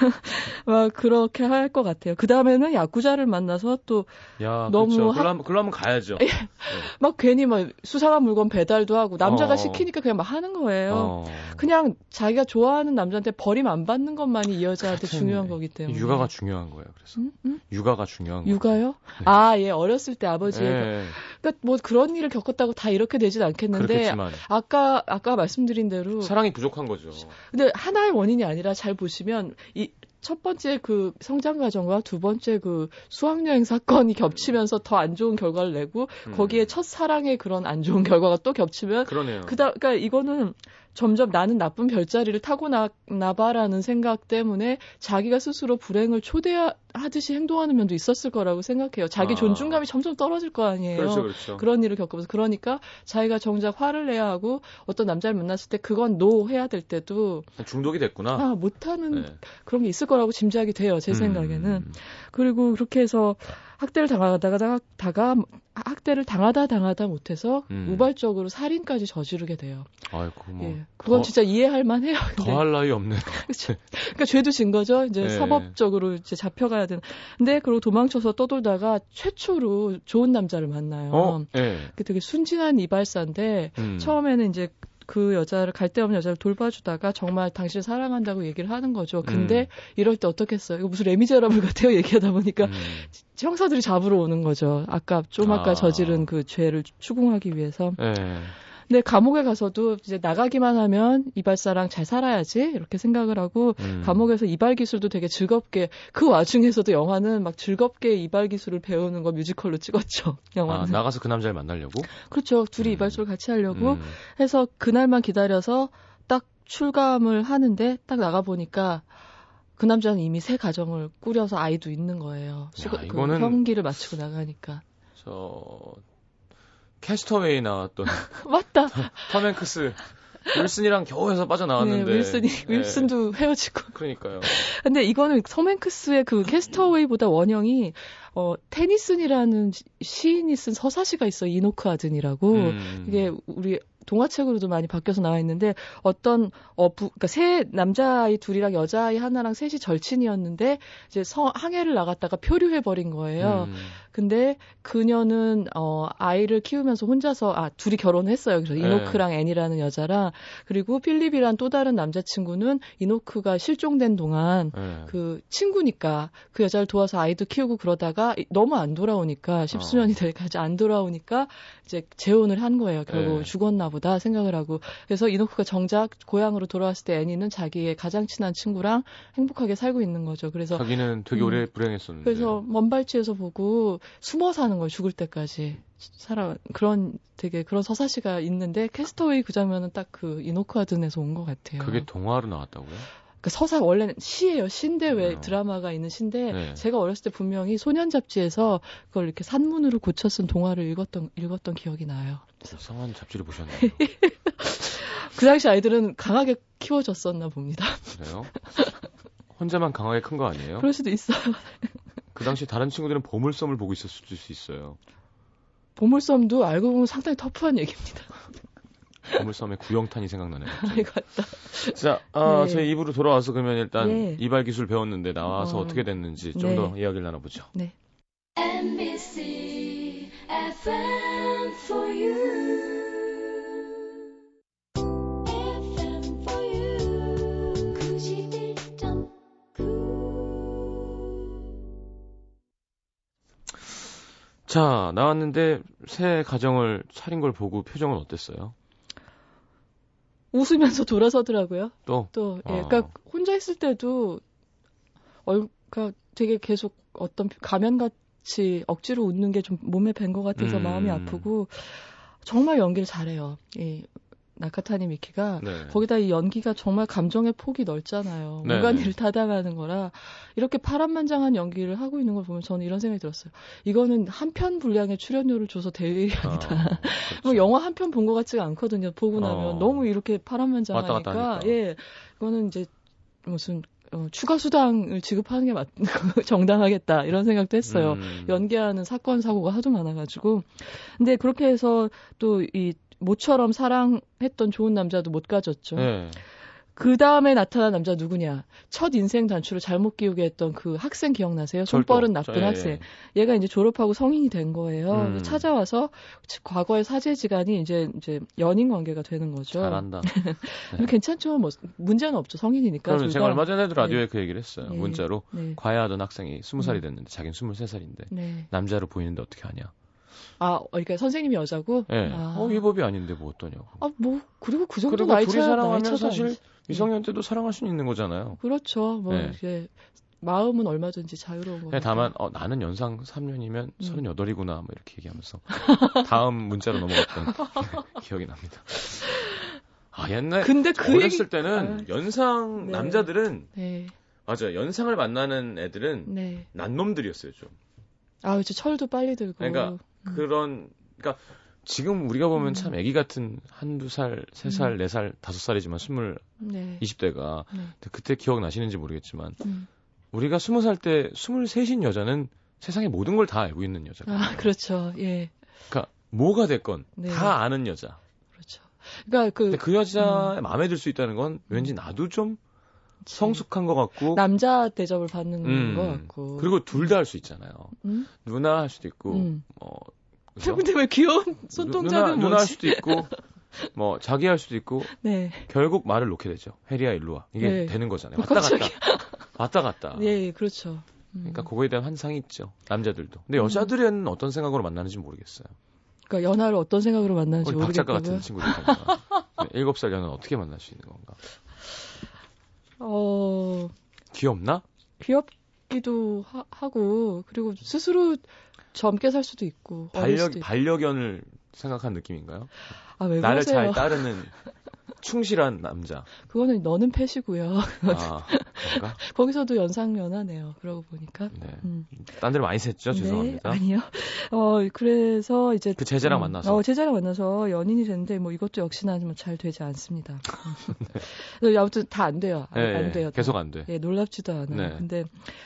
Speaker 2: 막 그렇게 할 것 같아요. 그 다음에는 야구자를 만나서 또 야, 너무
Speaker 1: 그렇죠. 하... 하면 가야죠. 네.
Speaker 2: 막 괜히 막 수상한 물건 배달도 하고 남자가 어. 시키니까 그냥 막 하는 거예요. 어. 그냥 자기가 좋아하는 남자한테 버림 안 받는 것만이 이 여자한테 중요한 거기 때문에.
Speaker 1: 육아가 중요한 거예요. 그래서 음? 음? 육아가 중요한.
Speaker 2: 육아요? 네. 아, 예, 어렸을 때 아버지의 네. 그러니까 뭐 그런 일을 겪었다고 다 이렇게 되진 않겠는데 그렇겠지만. 아까 아까 말씀드린 대로
Speaker 1: 사랑이 부족한 거죠.
Speaker 2: 근데 하나의 원인이 아니라 잘 보시면 이 첫 번째 그 성장 과정과 두 번째 그 수학여행 사건이 겹치면서 더 안 좋은 결과를 내고 음. 거기에 첫 사랑의 그런 안 좋은 결과가 또 겹치면
Speaker 1: 그러네요.
Speaker 2: 그다 그러니까 이거는 점점 나는 나쁜 별자리를 타고나 봐라는 생각 때문에 자기가 스스로 불행을 초대하듯이 행동하는 면도 있었을 거라고 생각해요. 자기 아. 존중감이 점점 떨어질 거 아니에요.
Speaker 1: 그렇죠, 그렇죠.
Speaker 2: 그런 일을 겪으면서 그러니까 자기가 정작 화를 내야 하고 어떤 남자를 만났을 때 그건 노 해야 될 때도
Speaker 1: 중독이 됐구나.
Speaker 2: 아, 못하는 네. 그런 게 있을 거라고 짐작이 돼요. 제 음. 생각에는. 그리고 그렇게 해서 학대를 당하다가 다가 학대를 당하다 당하다 못해서 음. 우발적으로 살인까지 저지르게 돼요.
Speaker 1: 아이고 뭐. 예,
Speaker 2: 그건 더, 진짜 이해할 만해요.
Speaker 1: 더 할 나위.
Speaker 2: 그렇죠. 그러니까 죄도 진 거죠. 이제 네. 사법적으로 이제 잡혀가야 되는. 근데 그리고 도망쳐서 떠돌다가 최초로 좋은 남자를 만나요. 어? 네. 그 되게 순진한 이발사인데 음. 처음에는 이제 그 여자를 갈 데 없는 여자를 돌봐주다가 정말 당신을 사랑한다고 얘기를 하는 거죠. 근데 음. 이럴 때 어떻겠어요? 이거 무슨 레미제라블 같아요. 얘기하다 보니까 음. 형사들이 잡으러 오는 거죠. 아까 좀 아까 아. 저지른 그 죄를 추궁하기 위해서. 네. 근데 감옥에 가서도 이제 나가기만 하면 이발사랑 잘 살아야지 이렇게 생각을 하고 음. 감옥에서 이발 기술도 되게 즐겁게 그 와중에서도 영화는 막 즐겁게 이발 기술을 배우는 거 뮤지컬로 찍었죠. 영화는.
Speaker 1: 아, 나가서 그 남자를 만나려고?
Speaker 2: 그렇죠. 둘이 음. 이발소를 같이 하려고 음. 해서 그날만 기다려서 딱 출감을 하는데 딱 나가 보니까 그 남자는 이미 새 가정을 꾸려서 아이도 있는 거예요. 야, 그 이거는 형기를 마치고 나가니까.
Speaker 1: 저 캐스터웨이 나왔던
Speaker 2: 맞다.
Speaker 1: 톰 행크스 윌슨이랑 겨우 해서 빠져나왔는데
Speaker 2: 네, 윌슨이 네. 윌슨도 헤어지고
Speaker 1: 그러니까요.
Speaker 2: 근데 이거는 톰 행크스의 그 캐스터웨이보다 원형이 어 테니슨이라는 시인이 쓴 서사시가 있어 이노크 아든이라고 음. 이게 우리 동화책으로도 많이 바뀌어서 나와 있는데 어떤 어 부, 그러니까 세 남자아이 둘이랑 여자아이 하나랑 셋이 절친이었는데 이제 성 항해를 나갔다가 표류해 버린 거예요.
Speaker 1: 음.
Speaker 2: 근데 그녀는 어 아이를 키우면서 혼자서 아 둘이 결혼했어요. 그래서
Speaker 1: 네.
Speaker 2: 이노크랑 앤이라는 여자랑 그리고 필립이란 또 다른 남자친구는 이노크가 실종된 동안
Speaker 1: 네.
Speaker 2: 그 친구니까 그 여자를 도와서 아이도 키우고 그러다가 이- 너무 안 돌아오니까 십수년이 될 때까지 안 돌아오니까 이제 재혼을 한 거예요. 결국
Speaker 1: 네.
Speaker 2: 죽었나 보다 생각을 하고 그래서 이노크가 정작 고향으로 돌아왔을 때 애니는 자기의 가장 친한 친구랑 행복하게 살고 있는 거죠. 그래서
Speaker 1: 자기는 되게
Speaker 2: 음.
Speaker 1: 오래 불행했었는데.
Speaker 2: 그래서 먼 발치에서 보고 숨어 사는 거예요. 죽을 때까지. 살아 그런 되게 그런 서사시가 있는데 캐스터웨이 그 장면은 딱 그 이노크 하든에서 온 것 같아요.
Speaker 1: 그게 동화로 나왔다고요?
Speaker 2: 그 서사 원래는 시예요. 시인데 왜
Speaker 1: 어.
Speaker 2: 드라마가 있는 시인데
Speaker 1: 네.
Speaker 2: 제가 어렸을 때 분명히 소년 잡지에서 그걸 이렇게 산문으로 고쳐 쓴 동화를 읽었던 읽었던 기억이 나요.
Speaker 1: 이상한 잡지를 보셨네요.
Speaker 2: 그 당시 아이들은 강하게 키워졌었나 봅니다.
Speaker 1: 그래요? 혼자만 강하게 큰 거 아니에요?
Speaker 2: 그럴 수도 있어요.
Speaker 1: 그 당시 다른 친구들은 보물섬을 보고 있었을 수 있어요.
Speaker 2: 보물섬도 알고 보면 상당히 터프한 얘기입니다.
Speaker 1: 보물섬의 구영탄이 생각나네요.
Speaker 2: 알것 같다.
Speaker 1: 자, 아,
Speaker 2: 네.
Speaker 1: 저희 입으로 돌아와서 그러면 일단
Speaker 2: 네.
Speaker 1: 이발 기술 배웠는데 나와서
Speaker 2: 어.
Speaker 1: 어. 떻게 됐는지 좀
Speaker 2: 네.
Speaker 1: 더 이야기를 나눠보죠.
Speaker 2: 네.
Speaker 3: NBC
Speaker 1: 자, 나왔는데 새 가정을 차린 걸 보고 표정은 어땠어요?
Speaker 2: 웃으면서 돌아서더라고요.
Speaker 1: 또
Speaker 2: 또, 예,
Speaker 1: 어.
Speaker 2: 그러니까 혼자 있을 때도 얼, 그러니까 되게 계속 어떤 가면 같 이 억지로 웃는 게 좀 몸에 밴 것 같아서
Speaker 1: 음.
Speaker 2: 마음이 아프고 정말 연기를 잘해요. 이 나카타니 미키가
Speaker 1: 네.
Speaker 2: 거기다 이 연기가 정말 감정의 폭이 넓잖아요.
Speaker 1: 네, 네.
Speaker 2: 일을 타당하는 거라 이렇게 파란만장한 연기를 하고 있는 걸 보면 저는 이런 생각이 들었어요. 이거는 한 편 분량의 출연료를 줘서 대회
Speaker 1: 어,
Speaker 2: 아니다.
Speaker 1: 그렇죠.
Speaker 2: 뭐 영화 한 편 본 것 같지가 않거든요. 보고 나면
Speaker 1: 어.
Speaker 2: 너무 이렇게 파란만장하니까
Speaker 1: 하니까.
Speaker 2: 예, 이거는 이제 무슨 어, 추가 수당을 지급하는 게 맞, 정당하겠다 이런 생각도 했어요.
Speaker 1: 음.
Speaker 2: 연기하는 사건 사고가 하도 많아가지고 근데 그렇게 해서 또 이 모처럼 사랑했던 좋은 남자도 못 가졌죠.
Speaker 1: 네.
Speaker 2: 그 다음에 나타난 남자 누구냐? 첫 인생 단추를 잘못 끼우게 했던 그 학생 기억나세요?
Speaker 1: 절도.
Speaker 2: 나쁜
Speaker 1: 예,
Speaker 2: 학생.
Speaker 1: 예.
Speaker 2: 얘가 이제 졸업하고 성인이 된 거예요.
Speaker 1: 음.
Speaker 2: 찾아와서 과거의 사제지간이 이제 이제 연인 관계가 되는 거죠.
Speaker 1: 잘한다.
Speaker 2: 근데 괜찮죠. 뭐 문제는 없죠. 성인이니까.
Speaker 1: 그러면
Speaker 2: 둘
Speaker 1: 제가
Speaker 2: 다.
Speaker 1: 얼마 전에도 라디오에 그 얘기를 했어요.
Speaker 2: 예.
Speaker 1: 문자로
Speaker 2: 네.
Speaker 1: 과외하던 학생이 20살이
Speaker 2: 음.
Speaker 1: 됐는데 자기는 23살인데
Speaker 2: 네.
Speaker 1: 남자로 보이는데 어떻게 하냐.
Speaker 2: 아, 어, 그러니까 선생님이 여자고.
Speaker 1: 예.
Speaker 2: 아.
Speaker 1: 어, 위법이 아닌데 뭐 어떠냐고.
Speaker 2: 아, 뭐 그리고 그 정도
Speaker 1: 그리고
Speaker 2: 나이
Speaker 1: 둘이
Speaker 2: 차
Speaker 1: 사랑하면
Speaker 2: 나이
Speaker 1: 사실. 미성년 때도 사랑할 수는 있는 거잖아요.
Speaker 2: 그렇죠. 뭐
Speaker 1: 네.
Speaker 2: 이게 마음은 얼마든지 자유로운 거.
Speaker 1: 네, 다만 어, 나는 연상 3년이면
Speaker 2: 음.
Speaker 1: 38이구나 뭐 이렇게 얘기하면서 다음 문자로 넘어갔던 기억이 납니다. 아 옛날
Speaker 2: 근데 그
Speaker 1: 어렸을
Speaker 2: 얘기
Speaker 1: 때는 연상
Speaker 2: 네.
Speaker 1: 남자들은
Speaker 2: 네.
Speaker 1: 맞아요 연상을 만나는 애들은
Speaker 2: 네.
Speaker 1: 난놈들이었어요 좀.
Speaker 2: 아, 이제 철도 빨리 들고.
Speaker 1: 그러니까
Speaker 2: 음.
Speaker 1: 그런 그러니까 지금 우리가 보면
Speaker 2: 음.
Speaker 1: 참 아기 같은 한두 살, 세 살,
Speaker 2: 음.
Speaker 1: 네 살, 다섯 살이지만 스물,
Speaker 2: 네.
Speaker 1: 이십 대가
Speaker 2: 네.
Speaker 1: 그때 기억 나시는지 모르겠지만
Speaker 2: 음.
Speaker 1: 우리가 스무 살 때 스물셋인 여자는 세상의 모든 걸 다 알고 있는 여자가.
Speaker 2: 아, 그렇죠. 예.
Speaker 1: 그러니까 뭐가 됐건
Speaker 2: 네.
Speaker 1: 다 아는 여자.
Speaker 2: 그렇죠. 그러니까 그
Speaker 1: 그 여자의 마음에 들 수 있다는 건 왠지 나도 좀 성숙한 것 같고
Speaker 2: 남자 대접을 받는
Speaker 1: 음.
Speaker 2: 것 같고.
Speaker 1: 그리고 둘 다 할 수 있잖아요.
Speaker 2: 음?
Speaker 1: 누나 할 수도 있고
Speaker 2: 음.
Speaker 1: 뭐 그죠?
Speaker 2: 근데 왜 귀여운
Speaker 1: 누-
Speaker 2: 손동작은
Speaker 1: 누나, 누나 할? 수도 있고 뭐 자기 할 수도 있고
Speaker 2: 네.
Speaker 1: 결국 말을 놓게 되죠. 해리야 일로 와. 이게
Speaker 2: 네.
Speaker 1: 되는 거잖아요.
Speaker 2: 어,
Speaker 1: 왔다 갔다. 왔다 갔다.
Speaker 2: 예, 예, 그렇죠. 음.
Speaker 1: 그러니까 그거에 대한 환상이 있죠. 남자들도. 근데 여자들은 어떤 생각으로 만나는지 모르겠어요.
Speaker 2: 그러니까 연하를 어떤 생각으로 만나는지
Speaker 1: 우리 박 작가
Speaker 2: 모르겠다고요.
Speaker 1: 같은 친구들. 네, 일곱 살 연은 어떻게 만날 수 있는 건가?
Speaker 2: 어,
Speaker 1: 귀엽나?
Speaker 2: 귀엽기도 하, 고 그리고 스스로 젊게 살 수도 있고
Speaker 1: 반려. 반려견을 생각한 느낌인가요?
Speaker 2: 아, 왜
Speaker 1: 나를
Speaker 2: 그러세요?
Speaker 1: 잘 따르는 충실한 남자.
Speaker 2: 그거는 너는 패시고요.
Speaker 1: 아, 그런가?
Speaker 2: 거기서도 연상연하네요. 그러고 보니까.
Speaker 1: 네.
Speaker 2: 음.
Speaker 1: 딴 데로 많이 샜죠. 죄송합니다.
Speaker 2: 네, 아니요. 어, 그래서 이제.
Speaker 1: 그 제자랑
Speaker 2: 음,
Speaker 1: 만나서.
Speaker 2: 어, 제자랑 만나서 연인이 됐는데, 뭐 이것도 역시나 뭐잘 되지 않습니다.
Speaker 1: 네.
Speaker 2: 그래서 아무튼 다 안 돼요. 안,
Speaker 1: 예,
Speaker 2: 안 돼요. 다.
Speaker 1: 계속 안 돼.
Speaker 2: 예, 놀랍지도 않아요.
Speaker 1: 네.
Speaker 2: 근데,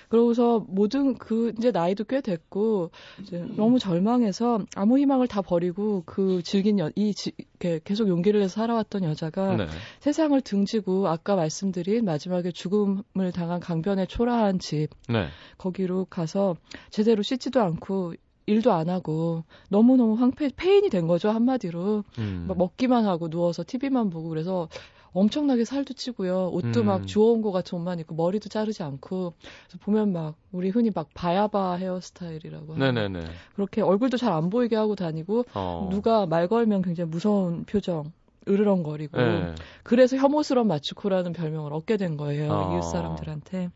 Speaker 2: 그러고서 모든 그, 이제 나이도 꽤 됐고, 이제 너무 절망해서 아무 희망을 다 버리고 그 즐긴 여, 이, 지, 계속 용기를 내서 살아왔던 여자가
Speaker 1: 네.
Speaker 2: 세상을 등지고 아까 말씀드린 마지막에 죽음 을 당한 강변의 초라한 집,
Speaker 1: 네.
Speaker 2: 거기로 가서 제대로 씻지도 않고 일도 안 하고 너무너무 황폐 페인이 된 거죠 한마디로
Speaker 1: 음.
Speaker 2: 막 먹기만 하고 누워서 TV만 보고 그래서 엄청나게 살도 찌고요 옷도
Speaker 1: 음.
Speaker 2: 막 주워온 것 같은 옷만 입고 머리도 자르지 않고 그래서 보면 막 우리 흔히 막 바야바 헤어스타일이라고 하는. 그렇게 얼굴도 잘 안 보이게 하고 다니고
Speaker 1: 어.
Speaker 2: 누가 말 걸면 굉장히 무서운 표정 으르렁거리고
Speaker 1: 네.
Speaker 2: 그래서 혐오스러운 마츠코라는 별명을 얻게 된 거예요
Speaker 1: 어.
Speaker 2: 이웃 사람들한테.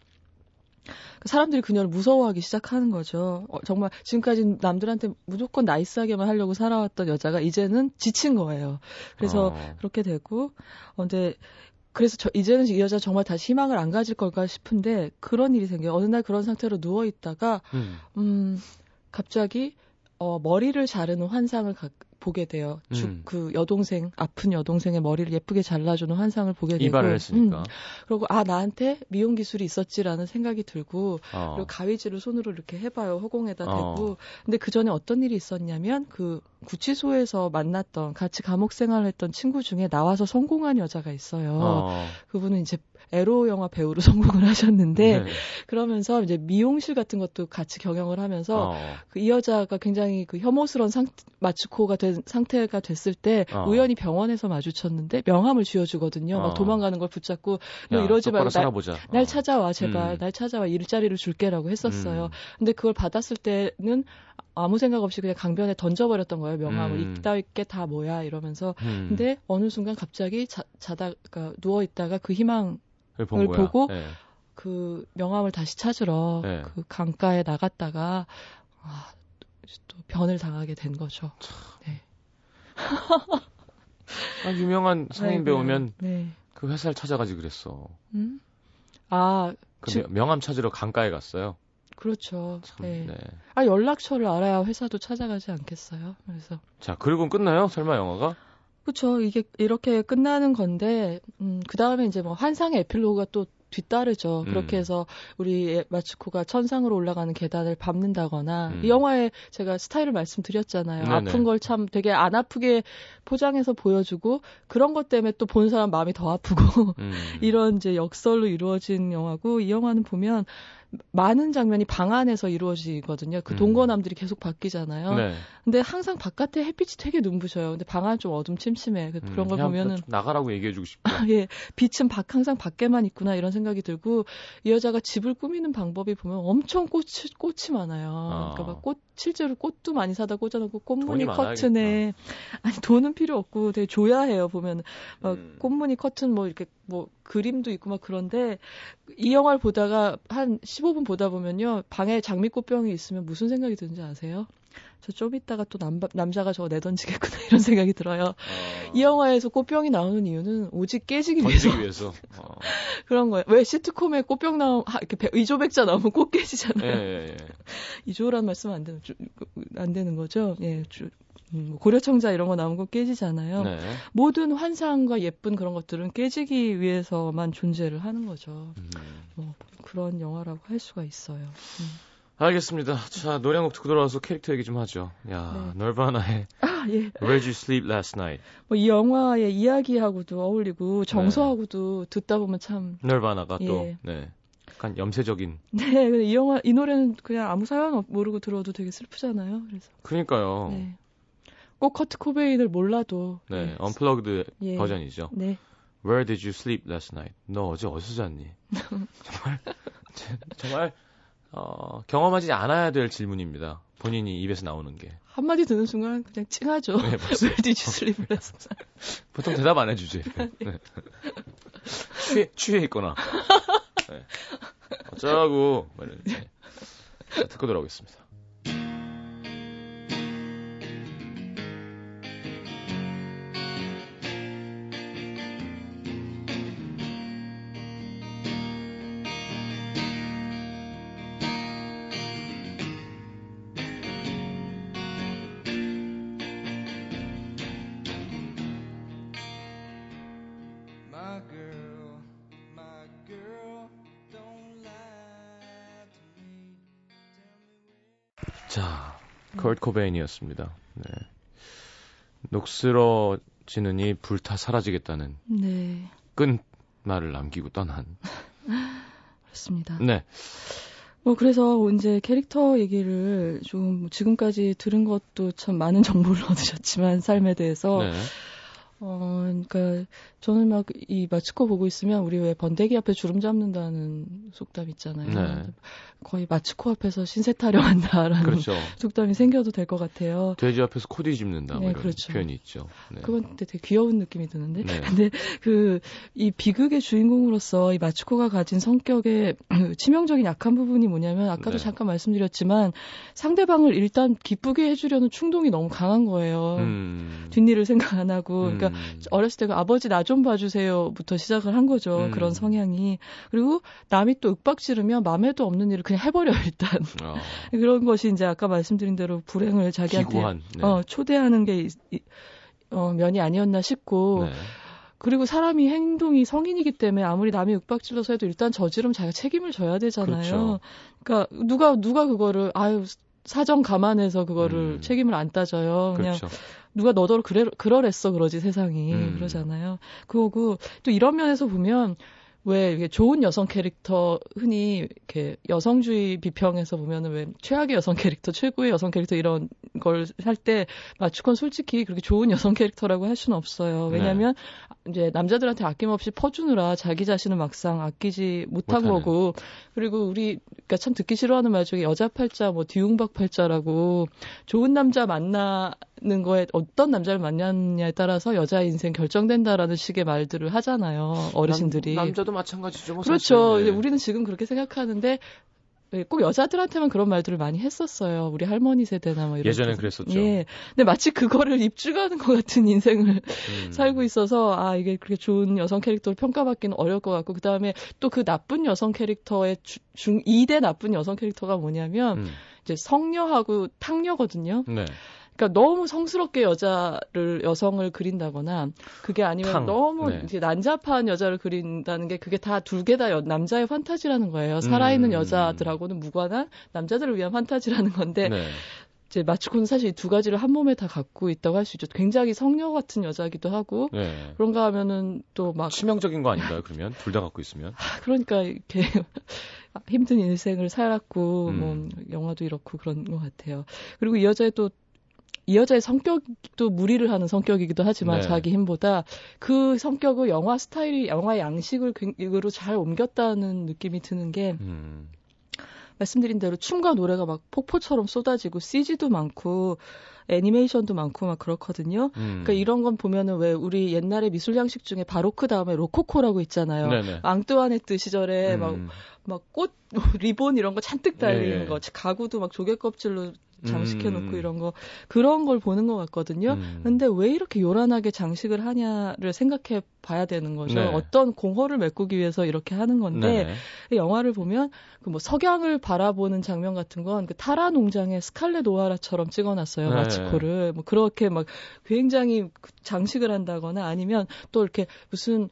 Speaker 2: 그 사람들이 그녀를 무서워하기 시작하는 거죠. 어, 정말 지금까지 남들한테 무조건 nice하게만 하려고 살아왔던 여자가 이제는 지친 거예요. 그래서
Speaker 1: 어.
Speaker 2: 그렇게 되고 어, 근데 그래서 저 이제는 이 여자 정말 다시 희망을 안 가질 걸까 싶은데 그런 일이 생겨요. 어느 날 그런 상태로 누워 있다가
Speaker 1: 음.
Speaker 2: 음 갑자기 어 머리를 자르는 환상을 가- 보게 돼요. 죽,
Speaker 1: 음.
Speaker 2: 그 여동생 아픈 여동생의 머리를 예쁘게 잘라주는 환상을 보게 되고
Speaker 1: 이발을 했으니까.
Speaker 2: 음, 그리고 아 나한테 미용 기술이 있었지라는 생각이 들고
Speaker 1: 어.
Speaker 2: 그리고 가위질을 손으로 이렇게 해봐요 허공에다
Speaker 1: 어.
Speaker 2: 대고 근데 그 전에 어떤 일이 있었냐면 그 구치소에서 만났던 같이 감옥 생활했던 친구 중에 나와서 성공한 여자가 있어요.
Speaker 1: 어.
Speaker 2: 그분은 이제 에로 영화 배우로 성공을 하셨는데
Speaker 1: 네.
Speaker 2: 그러면서 이제 미용실 같은 것도 같이 경영을 하면서
Speaker 1: 어.
Speaker 2: 그이 여자가 굉장히 그 혐오스러운 상 마츠코가 된 상태가 됐을 때
Speaker 1: 어.
Speaker 2: 우연히 병원에서 마주쳤는데 명함을 쥐어주거든요.
Speaker 1: 어.
Speaker 2: 막 도망가는 걸 붙잡고 너
Speaker 1: 야,
Speaker 2: 이러지 말고 날,
Speaker 1: 살아보자.
Speaker 2: 날
Speaker 1: 어.
Speaker 2: 찾아와 제발
Speaker 1: 음.
Speaker 2: 날 찾아와 일자리를 줄게라고 했었어요.
Speaker 1: 음.
Speaker 2: 근데 그걸 받았을 때는 아무 생각 없이 그냥 강변에 던져버렸던 거예요 명함을
Speaker 1: 음.
Speaker 2: 이따위 게 다 뭐야 이러면서
Speaker 1: 음.
Speaker 2: 근데 어느 순간 갑자기 자, 자다가 누워 있다가 그 희망
Speaker 1: 그걸 거야.
Speaker 2: 보고
Speaker 1: 네.
Speaker 2: 그 명함을 다시 찾으러
Speaker 1: 네.
Speaker 2: 그 강가에 나갔다가 아, 또 변을 당하게 된 거죠. 네.
Speaker 1: 아, 유명한 성인
Speaker 2: 아이고요.
Speaker 1: 배우면
Speaker 2: 네.
Speaker 1: 그 회사를 찾아가지 그랬어.
Speaker 2: 음? 아,
Speaker 1: 그
Speaker 2: 즉-
Speaker 1: 명- 명함 찾으러 강가에 갔어요.
Speaker 2: 그렇죠.
Speaker 1: 참,
Speaker 2: 네.
Speaker 1: 네.
Speaker 2: 아, 연락처를 알아야 회사도 찾아가지 않겠어요? 그래서.
Speaker 1: 자, 그리고 끝나요? 설마 영화가?
Speaker 2: 그렇죠. 이게 이렇게 끝나는 건데, 음, 그 다음에 이제 뭐 환상의 에필로그가 또 뒤따르죠.
Speaker 1: 음.
Speaker 2: 그렇게 해서 우리 마츠코가 천상으로 올라가는 계단을 밟는다거나,
Speaker 1: 음.
Speaker 2: 이 영화에 제가 스타일을 말씀드렸잖아요.
Speaker 1: 네네.
Speaker 2: 아픈 걸 참 되게 안 아프게 포장해서 보여주고, 그런 것 때문에 또 본 사람 마음이 더 아프고,
Speaker 1: 음.
Speaker 2: 이런 이제 역설로 이루어진 영화고 이 영화는 보면 많은 장면이 방 안에서 이루어지거든요. 그
Speaker 1: 음.
Speaker 2: 동거남들이 계속 바뀌잖아요.
Speaker 1: 네.
Speaker 2: 근데 항상 바깥에 햇빛이 되게 눈부셔요. 근데 방 안 좀 어둠 침침해. 그-
Speaker 1: 음,
Speaker 2: 그런 걸 보면은
Speaker 1: 좀 나가라고 얘기해주고 싶고.
Speaker 2: 예, 빛은 밖 항상 밖에만 있구나 이런 생각이 들고 이 여자가 집을 꾸미는 방법이 보면 엄청 꽃이 꽃이 많아요.
Speaker 1: 아.
Speaker 2: 그러니까 막 꽃 실제로 꽃도 많이 사다 꽂아놓고 꽃무늬 커튼에 아니 돈은 필요 없고 되게 조야해요 보면 막
Speaker 1: 음.
Speaker 2: 꽃무늬 커튼 뭐 이렇게 뭐 그림도 있고 막 그런데 이 영화를 보다가 한 15분 보다 보면요 방에 장미꽃병이 있으면 무슨 생각이 드는지 아세요? 저 좀 이따가 또 남, 남자가 저거 내던지겠구나 이런 생각이 들어요.
Speaker 1: 어,
Speaker 2: 이 영화에서 꽃병이 나오는 이유는 오직 깨지기 위해서
Speaker 1: 위해서. 어.
Speaker 2: 그런 거예요. 왜 시트콤에 꽃병 나오면 하, 이렇게 배- 이조백자 나오면 꽃 깨지잖아요.
Speaker 1: 예, 예, 예.
Speaker 2: 이조란 말씀 안 되는 주- 안 되는 거죠. 예, 주, 음, 고려청자 이런 거 나오면 꽃 깨지잖아요.
Speaker 1: 네.
Speaker 2: 모든 환상과 예쁜 그런 것들은 깨지기 위해서만 존재를 하는 거죠.
Speaker 1: 음.
Speaker 2: 뭐 그런 영화라고 할 수가 있어요. 음.
Speaker 1: 알겠습니다. 자, 노래 한 곡 듣고 돌아와서 캐릭터 얘기 좀 하죠. 야, 널바나의
Speaker 2: 아, 예.
Speaker 1: Where Did You Sleep Last Night?
Speaker 2: 뭐 이 영화의 이야기하고도 어울리고 정서하고도 듣다 보면 참
Speaker 1: 널바나가 또,
Speaker 2: 예.
Speaker 1: 네. 약간 염세적인.
Speaker 2: 네, 근데 이 영화 이 노래는 그냥 아무 사연 없- 모르고 들어도 되게 슬프잖아요. 그래서
Speaker 1: 그러니까요. 네,
Speaker 2: 네. 꼭 커트 코베인을 몰라도 네.
Speaker 1: 언플러그드
Speaker 2: 예.
Speaker 1: 버전이죠.
Speaker 2: 네.
Speaker 1: Where Did You Sleep Last Night? 너 어제 어디서 잤니? 정말, 정말, 어, 경험하지 않아야 될 질문입니다. 본인이 입에서 나오는 게.
Speaker 2: 한마디 듣는 순간 그냥 찡하죠.
Speaker 1: 네,
Speaker 2: night?
Speaker 1: 보통 대답 안 해주지. 네. 취해, 취해 있거나. 네. 어쩌라고. 뭐 네. 자, 듣고 돌아오겠습니다. 자, 컬트 코베인이었습니다. 네. 녹슬어지느니 불타 사라지겠다는
Speaker 2: 네,
Speaker 1: 끈 말을 남기고 떠난.
Speaker 2: 그렇습니다.
Speaker 1: 네.
Speaker 2: 뭐 그래서 이제 캐릭터 얘기를 좀 지금까지 들은 것도 참 많은 정보를 얻으셨지만 삶에 대해서
Speaker 1: 네.
Speaker 2: 어 그러니까 저는 막 이 마츠코 보고 있으면 우리 왜 번데기 앞에 주름 잡는다는 속담 있잖아요.
Speaker 1: 네.
Speaker 2: 거의 마츠코 앞에서 신세 타령한다라는
Speaker 1: 그렇죠.
Speaker 2: 속담이 생겨도 될 것 같아요.
Speaker 1: 돼지 앞에서 코디 짚는다. 뭐
Speaker 2: 네,
Speaker 1: 이런
Speaker 2: 그렇죠.
Speaker 1: 표현이 있죠. 네.
Speaker 2: 그건 되게 귀여운 느낌이 드는데.
Speaker 1: 네.
Speaker 2: 근데 그 이 비극의 주인공으로서 이 마츠코가 가진 성격의 치명적인 약한 부분이 뭐냐면 아까도
Speaker 1: 네.
Speaker 2: 잠깐 말씀드렸지만 상대방을 일단 기쁘게 해주려는 충동이 너무 강한 거예요.
Speaker 1: 음.
Speaker 2: 뒷일을 생각 안 하고. 그러니까
Speaker 1: 음.
Speaker 2: 어렸을 때 그 아버지 나좀 봐주세요부터 시작을 한 거죠.
Speaker 1: 음.
Speaker 2: 그런 성향이. 그리고 남이 또 윽박 지르면 마음에도 없는 일을 그냥 해버려 일단.
Speaker 1: 어,
Speaker 2: 그런 것이 이제 아까 말씀드린 대로 불행을 자기한테
Speaker 1: 기구한. 네.
Speaker 2: 어, 초대하는 게 어, 면이 아니었나 싶고.
Speaker 1: 네.
Speaker 2: 그리고 사람이 행동이 성인이기 때문에 아무리 남이 윽박질러서 해도 일단 저지르면 자기가 책임을 져야 되잖아요.
Speaker 1: 그렇죠.
Speaker 2: 러니까 누가 누가 그거를 아유 사정 감안해서 그거를
Speaker 1: 음.
Speaker 2: 책임을 안 따져요. 그냥
Speaker 1: 그렇죠.
Speaker 2: 누가 너더러 그래 그러랬어 그러지 세상이
Speaker 1: 음.
Speaker 2: 그러잖아요. 그거고 또 이런 면에서 보면 왜 이게 좋은 여성 캐릭터 흔히 이렇게 여성주의 비평에서 보면은 왜 최악의 여성 캐릭터, 최고의 여성 캐릭터 이런 걸 할 때 마추콘 솔직히 그렇게 좋은 여성 캐릭터라고 할 수는 없어요. 왜냐하면
Speaker 1: 네.
Speaker 2: 이제 남자들한테 아낌없이 퍼주느라 자기 자신을 막상 아끼지 못한
Speaker 1: 못하는.
Speaker 2: 거고 그리고 우리 그러니까 참 듣기 싫어하는 말 중에 여자 팔자 뭐 뒤웅박 팔자라고 좋은 남자 만나는 거에 어떤 남자를 만나느냐에 따라서 여자 인생 결정된다라는 식의 말들을 하잖아요 어르신들이
Speaker 1: 남, 자도 마찬가지죠. 뭐
Speaker 2: 그렇죠
Speaker 1: 사실.
Speaker 2: 이제
Speaker 1: 네.
Speaker 2: 우리는 지금 그렇게 생각하는데 네, 꼭 여자들한테만 그런 말들을 많이 했었어요 우리 할머니 세대나 뭐 이런
Speaker 1: 예전엔. 그랬었죠.
Speaker 2: 예 근데 마치 그거를 입주가는 것 같은 인생을
Speaker 1: 음.
Speaker 2: 살고 있어서 아 이게 그렇게 좋은 여성 캐릭터로 평가받기는 어려울 것 같고 그 다음에 또 그 나쁜 여성 캐릭터의 주, 중 2대 나쁜 여성 캐릭터가 뭐냐면
Speaker 1: 음.
Speaker 2: 이제 성녀하고 탕녀거든요.
Speaker 1: 네.
Speaker 2: 그러니까 너무 성스럽게 여자를 여성을 그린다거나 그게 아니면
Speaker 1: 탕.
Speaker 2: 너무
Speaker 1: 네.
Speaker 2: 이제 난잡한 여자를 그린다는 게 그게 다 둘 개 다 남자의 판타지라는 거예요. 살아있는
Speaker 1: 음.
Speaker 2: 여자들하고는 무관한 남자들을 위한 판타지라는 건데
Speaker 1: 네.
Speaker 2: 이제 마츠코는 사실 이두 가지를 한 몸에 다 갖고 있다고 할 수 있죠. 굉장히 성녀 같은 여자기도 하고
Speaker 1: 네.
Speaker 2: 그런가 하면은 또 막
Speaker 1: 치명적인 거 아닌가요? 그러면 둘 다 갖고 있으면.
Speaker 2: 그러니까 이렇게 힘든 인생을 살았고
Speaker 1: 음.
Speaker 2: 뭐 영화도 이렇고 그런 것 같아요. 그리고 이 여자의 또 이 여자의 성격도 무리를 하는 성격이기도 하지만
Speaker 1: 네.
Speaker 2: 자기 힘보다 그 성격을 영화 스타일이 영화 양식을 으로 잘 옮겼다는 느낌이 드는 게
Speaker 1: 음.
Speaker 2: 말씀드린 대로 춤과 노래가 막 폭포처럼 쏟아지고 CG도 많고 애니메이션도 많고 막 그렇거든요.
Speaker 1: 음.
Speaker 2: 그러니까 이런 건 보면은 왜 우리 옛날에 미술 양식 중에 바로크 다음에 로코코라고 있잖아요.
Speaker 1: 네네.
Speaker 2: 앙뚜아네트 시절에 막
Speaker 1: 음.
Speaker 2: 막꽃 리본 이런 거 잔뜩 달리는
Speaker 1: 예.
Speaker 2: 거 가구도 막 조개 껍질로 장식해 놓고
Speaker 1: 음.
Speaker 2: 이런 거 그런 걸 보는 것 같거든요.
Speaker 1: 음.
Speaker 2: 근데 왜 이렇게 요란하게 장식을 하냐를 생각해 봐야 되는 거죠.
Speaker 1: 네.
Speaker 2: 어떤 공허를 메꾸기 위해서 이렇게 하는 건데. 이 영화를 보면 그 뭐 석양을 바라보는 장면 같은 건 그 타라 농장의 스칼렛 오하라처럼 찍어놨어요
Speaker 1: 네.
Speaker 2: 마치코를 뭐 그렇게 막 굉장히 그 장식을 한다거나 아니면 또 이렇게 무슨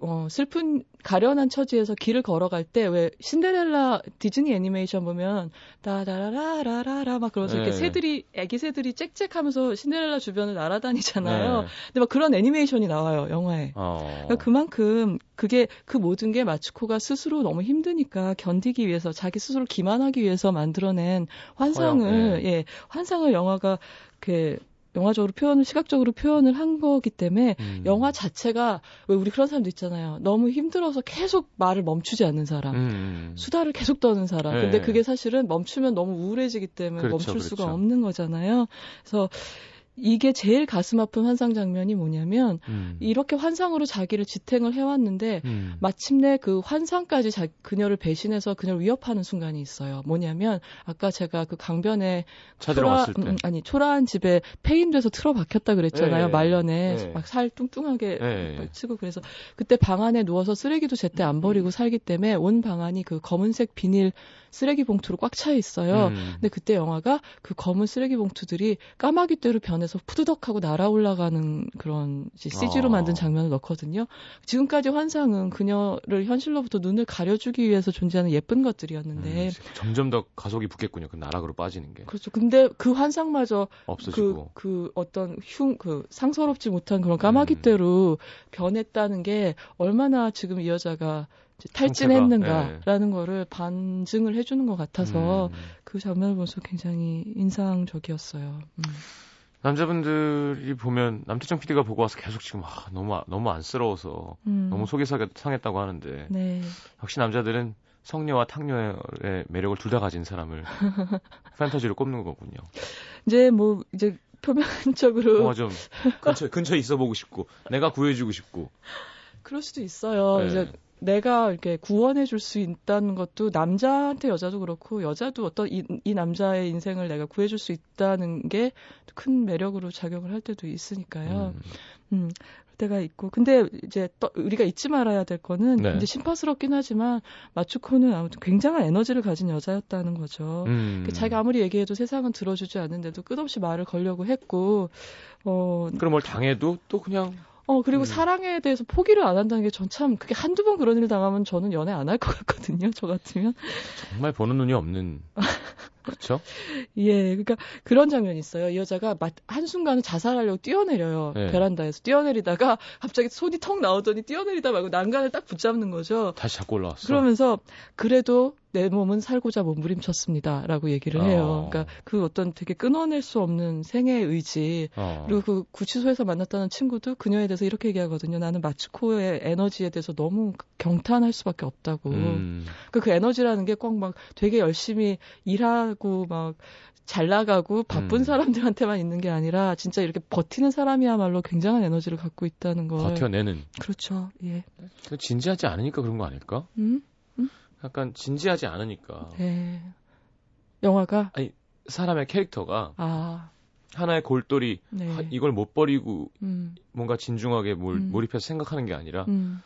Speaker 2: 어 슬픈 가련한 처지에서 길을 걸어갈 때 왜 신데렐라 디즈니 애니메이션 보면 다다라라라라 막 그러면서 이렇게
Speaker 1: 네.
Speaker 2: 새들이 애기 새들이 짹짹하면서 신데렐라 주변을 날아다니잖아요.
Speaker 1: 네.
Speaker 2: 근데 막 그런 애니메이션이 나와요 영화에.
Speaker 1: 어.
Speaker 2: 그러니까 그만큼 그게 그 모든 게 마츠코가 스스로 너무 힘드니까 견디기 위해서 자기 스스로 기만하기 위해서 만들어낸 환상을
Speaker 1: 허영,
Speaker 2: 예 환상을 영화가 그 영화적으로 표현을 시각적으로 표현을 한 거기 때문에
Speaker 1: 음.
Speaker 2: 영화 자체가 왜 우리 그런 사람도 있잖아요 너무 힘들어서 계속 말을 멈추지 않는 사람
Speaker 1: 음.
Speaker 2: 수다를 계속 떠는 사람.
Speaker 1: 네.
Speaker 2: 근데 그게 사실은 멈추면 너무 우울해지기 때문에
Speaker 1: 그렇죠,
Speaker 2: 멈출 수가
Speaker 1: 그렇죠.
Speaker 2: 없는 거잖아요. 그래서 이게 제일 가슴 아픈 환상 장면이 뭐냐면
Speaker 1: 음.
Speaker 2: 이렇게 환상으로 자기를 지탱을 해왔는데
Speaker 1: 음.
Speaker 2: 마침내 그 환상까지 자, 그녀를 배신해서 그녀를 위협하는 순간이 있어요. 뭐냐면 아까 제가 그 강변에
Speaker 1: 차 들어갔을 때.
Speaker 2: 음, 아니 초라한 집에 폐인돼서 틀어박혔다 그랬잖아요.
Speaker 1: 예,
Speaker 2: 말년에
Speaker 1: 예.
Speaker 2: 막살 뚱뚱하게
Speaker 1: 예.
Speaker 2: 막 치고 그래서 그때 방 안에 누워서 쓰레기도 제때 안 버리고 살기 때문에 온 방 안이 그 검은색 비닐 쓰레기 봉투로 꽉 차 있어요.
Speaker 1: 음.
Speaker 2: 근데 그때 영화가 그 검은 쓰레기 봉투들이 까마귀 떼로 변해서 푸드덕하고 날아 올라가는 그런 CG로
Speaker 1: 아.
Speaker 2: 만든 장면을 넣거든요. 지금까지 환상은 그녀를 현실로부터 눈을 가려주기 위해서 존재하는 예쁜 것들이었는데
Speaker 1: 음, 점점 더 가속이 붙겠군요. 그 나락으로 빠지는 게
Speaker 2: 그렇죠. 근데 그 환상마저 그,
Speaker 1: 없어지고.
Speaker 2: 그 어떤 흉, 그 상서롭지 못한 그런 까마귀 떼로 변했다는 게 얼마나 지금 이 여자가 탈진했는가라는 거를 반증을 해주는 것 같아서
Speaker 1: 음.
Speaker 2: 그 장면을 보면서 굉장히 인상적이었어요. 음.
Speaker 1: 남자분들이 보면 남태정 PD가 보고 와서 계속 지금 아, 너무 아- 너무 안쓰러워서
Speaker 2: 음.
Speaker 1: 너무 속이 상- 상했다고 하는데
Speaker 2: 네.
Speaker 1: 역시 남자들은 성녀와 탕녀의 매력을 둘 다 가진 사람을 판타지로 꼽는 거군요.
Speaker 2: 이제 뭐 이제 표면적으로
Speaker 1: 뭔가 좀 근처 근처에 있어 보고 싶고 내가 구해주고 싶고.
Speaker 2: 그럴 수도 있어요.
Speaker 1: 네.
Speaker 2: 이제 내가 이렇게 구원해 줄 수 있다는 것도 남자한테 여자도 그렇고 여자도 어떤 이, 이 남자의 인생을 내가 구해 줄 수 있다는 게 큰 매력으로 작용을 할 때도 있으니까요.
Speaker 1: 음.
Speaker 2: 음. 때가 있고. 근데 이제 또 우리가 잊지 말아야 될 거는
Speaker 1: 네.
Speaker 2: 이제 심파스럽긴 하지만 마츠코는 아무튼 굉장한 에너지를 가진 여자였다는 거죠.
Speaker 1: 음.
Speaker 2: 그 자기가 아무리 얘기해도 세상은 들어주지 않는데도 끝없이 말을 걸려고 했고, 어,
Speaker 1: 그럼 뭘 당해도 또 그냥
Speaker 2: 어, 그리고
Speaker 1: 음.
Speaker 2: 사랑에 대해서 포기를 안 한다는 게 전 참, 그게 한두 번 그런 일 당하면 저는 연애 안 할 것 같거든요, 저 같으면.
Speaker 1: 정말 보는 눈이 없는 그렇죠?
Speaker 2: 예, 그러니까 그런 장면이 있어요. 이 여자가 마- 한순간에 자살하려고 뛰어내려요.
Speaker 1: 네.
Speaker 2: 베란다에서 뛰어내리다가 갑자기 손이 턱 나오더니 뛰어내리다 말고 난간을 딱 붙잡는 거죠.
Speaker 1: 다시 잡고 올라왔어.
Speaker 2: 그러면서 그래도 내 몸은 살고자 몸부림쳤습니다 라고 얘기를 해요.
Speaker 1: 어.
Speaker 2: 그러니까 그 어떤 되게 끊어낼 수 없는 생애 의지
Speaker 1: 어.
Speaker 2: 그리고 그 구치소에서 만났다는 친구도 그녀에 대해서 이렇게 얘기하거든요. 나는 마츠코의 에너지에 대해서 너무 경탄할 수밖에 없다고.
Speaker 1: 음.
Speaker 2: 그, 그 에너지라는 게 꼭 막 되게 열심히 일하 고 막 잘 나가고 바쁜
Speaker 1: 음.
Speaker 2: 사람들한테만 있는 게 아니라 진짜 이렇게 버티는 사람이야말로 굉장한 에너지를 갖고 있다는 걸.
Speaker 1: 버텨내는.
Speaker 2: 그렇죠. 예.
Speaker 1: 그 진지하지 않으니까 그런 거 아닐까?
Speaker 2: 음?
Speaker 1: 약간 진지하지 않으니까
Speaker 2: 네. 영화가
Speaker 1: 사람의 캐릭터가
Speaker 2: 아,
Speaker 1: 하나의 골똘히
Speaker 2: 네.
Speaker 1: 하- 이걸 못 버리고
Speaker 2: 음,
Speaker 1: 뭔가 진중하게 몰,
Speaker 2: 음.
Speaker 1: 몰입해서 생각하는 게 아니라
Speaker 2: 음.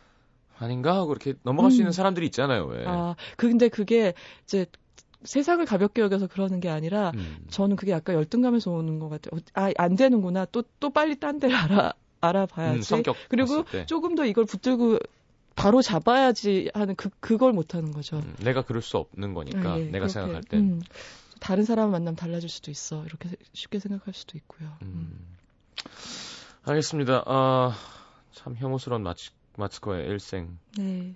Speaker 1: 아닌가 하고 이렇게 넘어갈 수
Speaker 2: 음.
Speaker 1: 있는 사람들이 있잖아요. 왜?
Speaker 2: 아, 그 근데 그게 이제 세상을 가볍게 여겨서 그러는 게 아니라
Speaker 1: 음.
Speaker 2: 저는 그게 약간 열등감에서 오는 것 같아요. 어, 아, 안 되는구나. 또, 또 빨리 딴 데를 알아, 알아봐야지.
Speaker 1: 음, 성격
Speaker 2: 그리고. 조금 더 이걸 붙들고 바로 잡아야지 하는 그, 그걸 못 하는 거죠.
Speaker 1: 음, 내가 그럴 수 없는 거니까
Speaker 2: 아, 예,
Speaker 1: 내가
Speaker 2: 그렇게,
Speaker 1: 생각할 땐
Speaker 2: 음, 다른 사람을 만나면 달라질 수도 있어. 이렇게 쉽게 생각할 수도 있고요. 음.
Speaker 1: 음. 알겠습니다. 아, 참 혐오스러운 마츠, 마츠코의 일생.
Speaker 2: 네.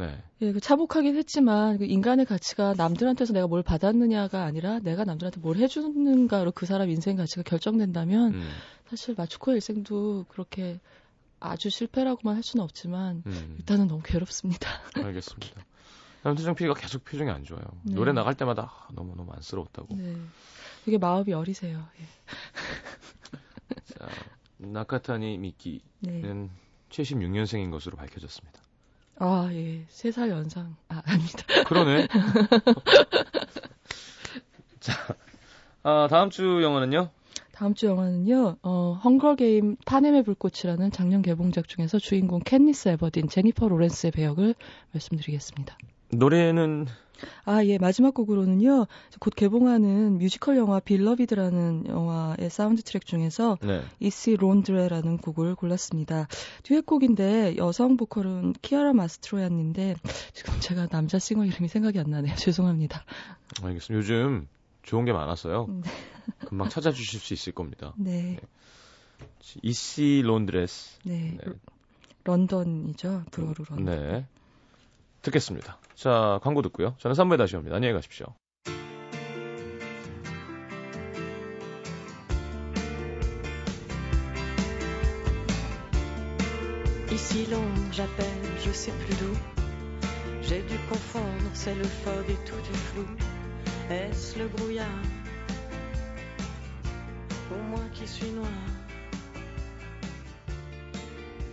Speaker 1: 네.
Speaker 2: 예, 그 차복하긴 했지만 그 인간의 가치가 남들한테서 내가 뭘 받았느냐가 아니라 내가 남들한테 뭘 해주는가로 그 사람 인생 가치가 결정된다면
Speaker 1: 음,
Speaker 2: 사실 마츠코의 일생도 그렇게 아주 실패라고만 할 수는 없지만
Speaker 1: 음,
Speaker 2: 일단은 너무 괴롭습니다.
Speaker 1: 알겠습니다. 남태정 PD가 계속 표정이 안 좋아요.
Speaker 2: 네.
Speaker 1: 노래 나갈 때마다 아, 너무 너무 안쓰러웠다고.
Speaker 2: 네. 되게 마음이 어리세요. 예.
Speaker 1: 자, 나카타니 미키는
Speaker 2: 네.
Speaker 1: 76년생인 것으로 밝혀졌습니다.
Speaker 2: 아, 예. 세살 연상. 아, 아닙니다.
Speaker 1: 그러네. 자, 아, 다음 주 영화는요?
Speaker 2: 다음 주 영화는요, 어, 헝거 게임 판엠의 불꽃이라는 작년 개봉작 중에서 주인공 캣니스 에버딘, 제니퍼 로렌스의 배역을 말씀드리겠습니다.
Speaker 1: 노래는
Speaker 2: 아, 예, 마지막 곡으로는요, 곧 개봉하는 뮤지컬 영화 Beloved라는 영화의 사운드 트랙 중에서
Speaker 1: 네.
Speaker 2: Ici Londres라는 곡을 골랐습니다. 듀엣곡인데 여성 보컬은 키아라 마스트로얀니인데 지금 제가 남자 싱어 이름이 생각이 안 나네요. 죄송합니다.
Speaker 1: 알겠습니다. 요즘 좋은 게 많았어요.
Speaker 2: 네.
Speaker 1: 금방 찾아주실 수 있을 겁니다.
Speaker 2: 네,
Speaker 1: Ici Londres.
Speaker 2: 네.
Speaker 1: 네.
Speaker 2: 런던이죠. 불어로 런던.
Speaker 1: 네. 듣겠습니다. 자, 광고 듣고요. 저는 3부에 다시 옵니다. 안녕히 가십시오.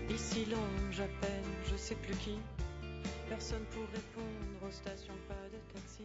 Speaker 4: Ici Londres, j'appelle, je sais plus qui. Personne pour répondre aux stations, pas de taxi.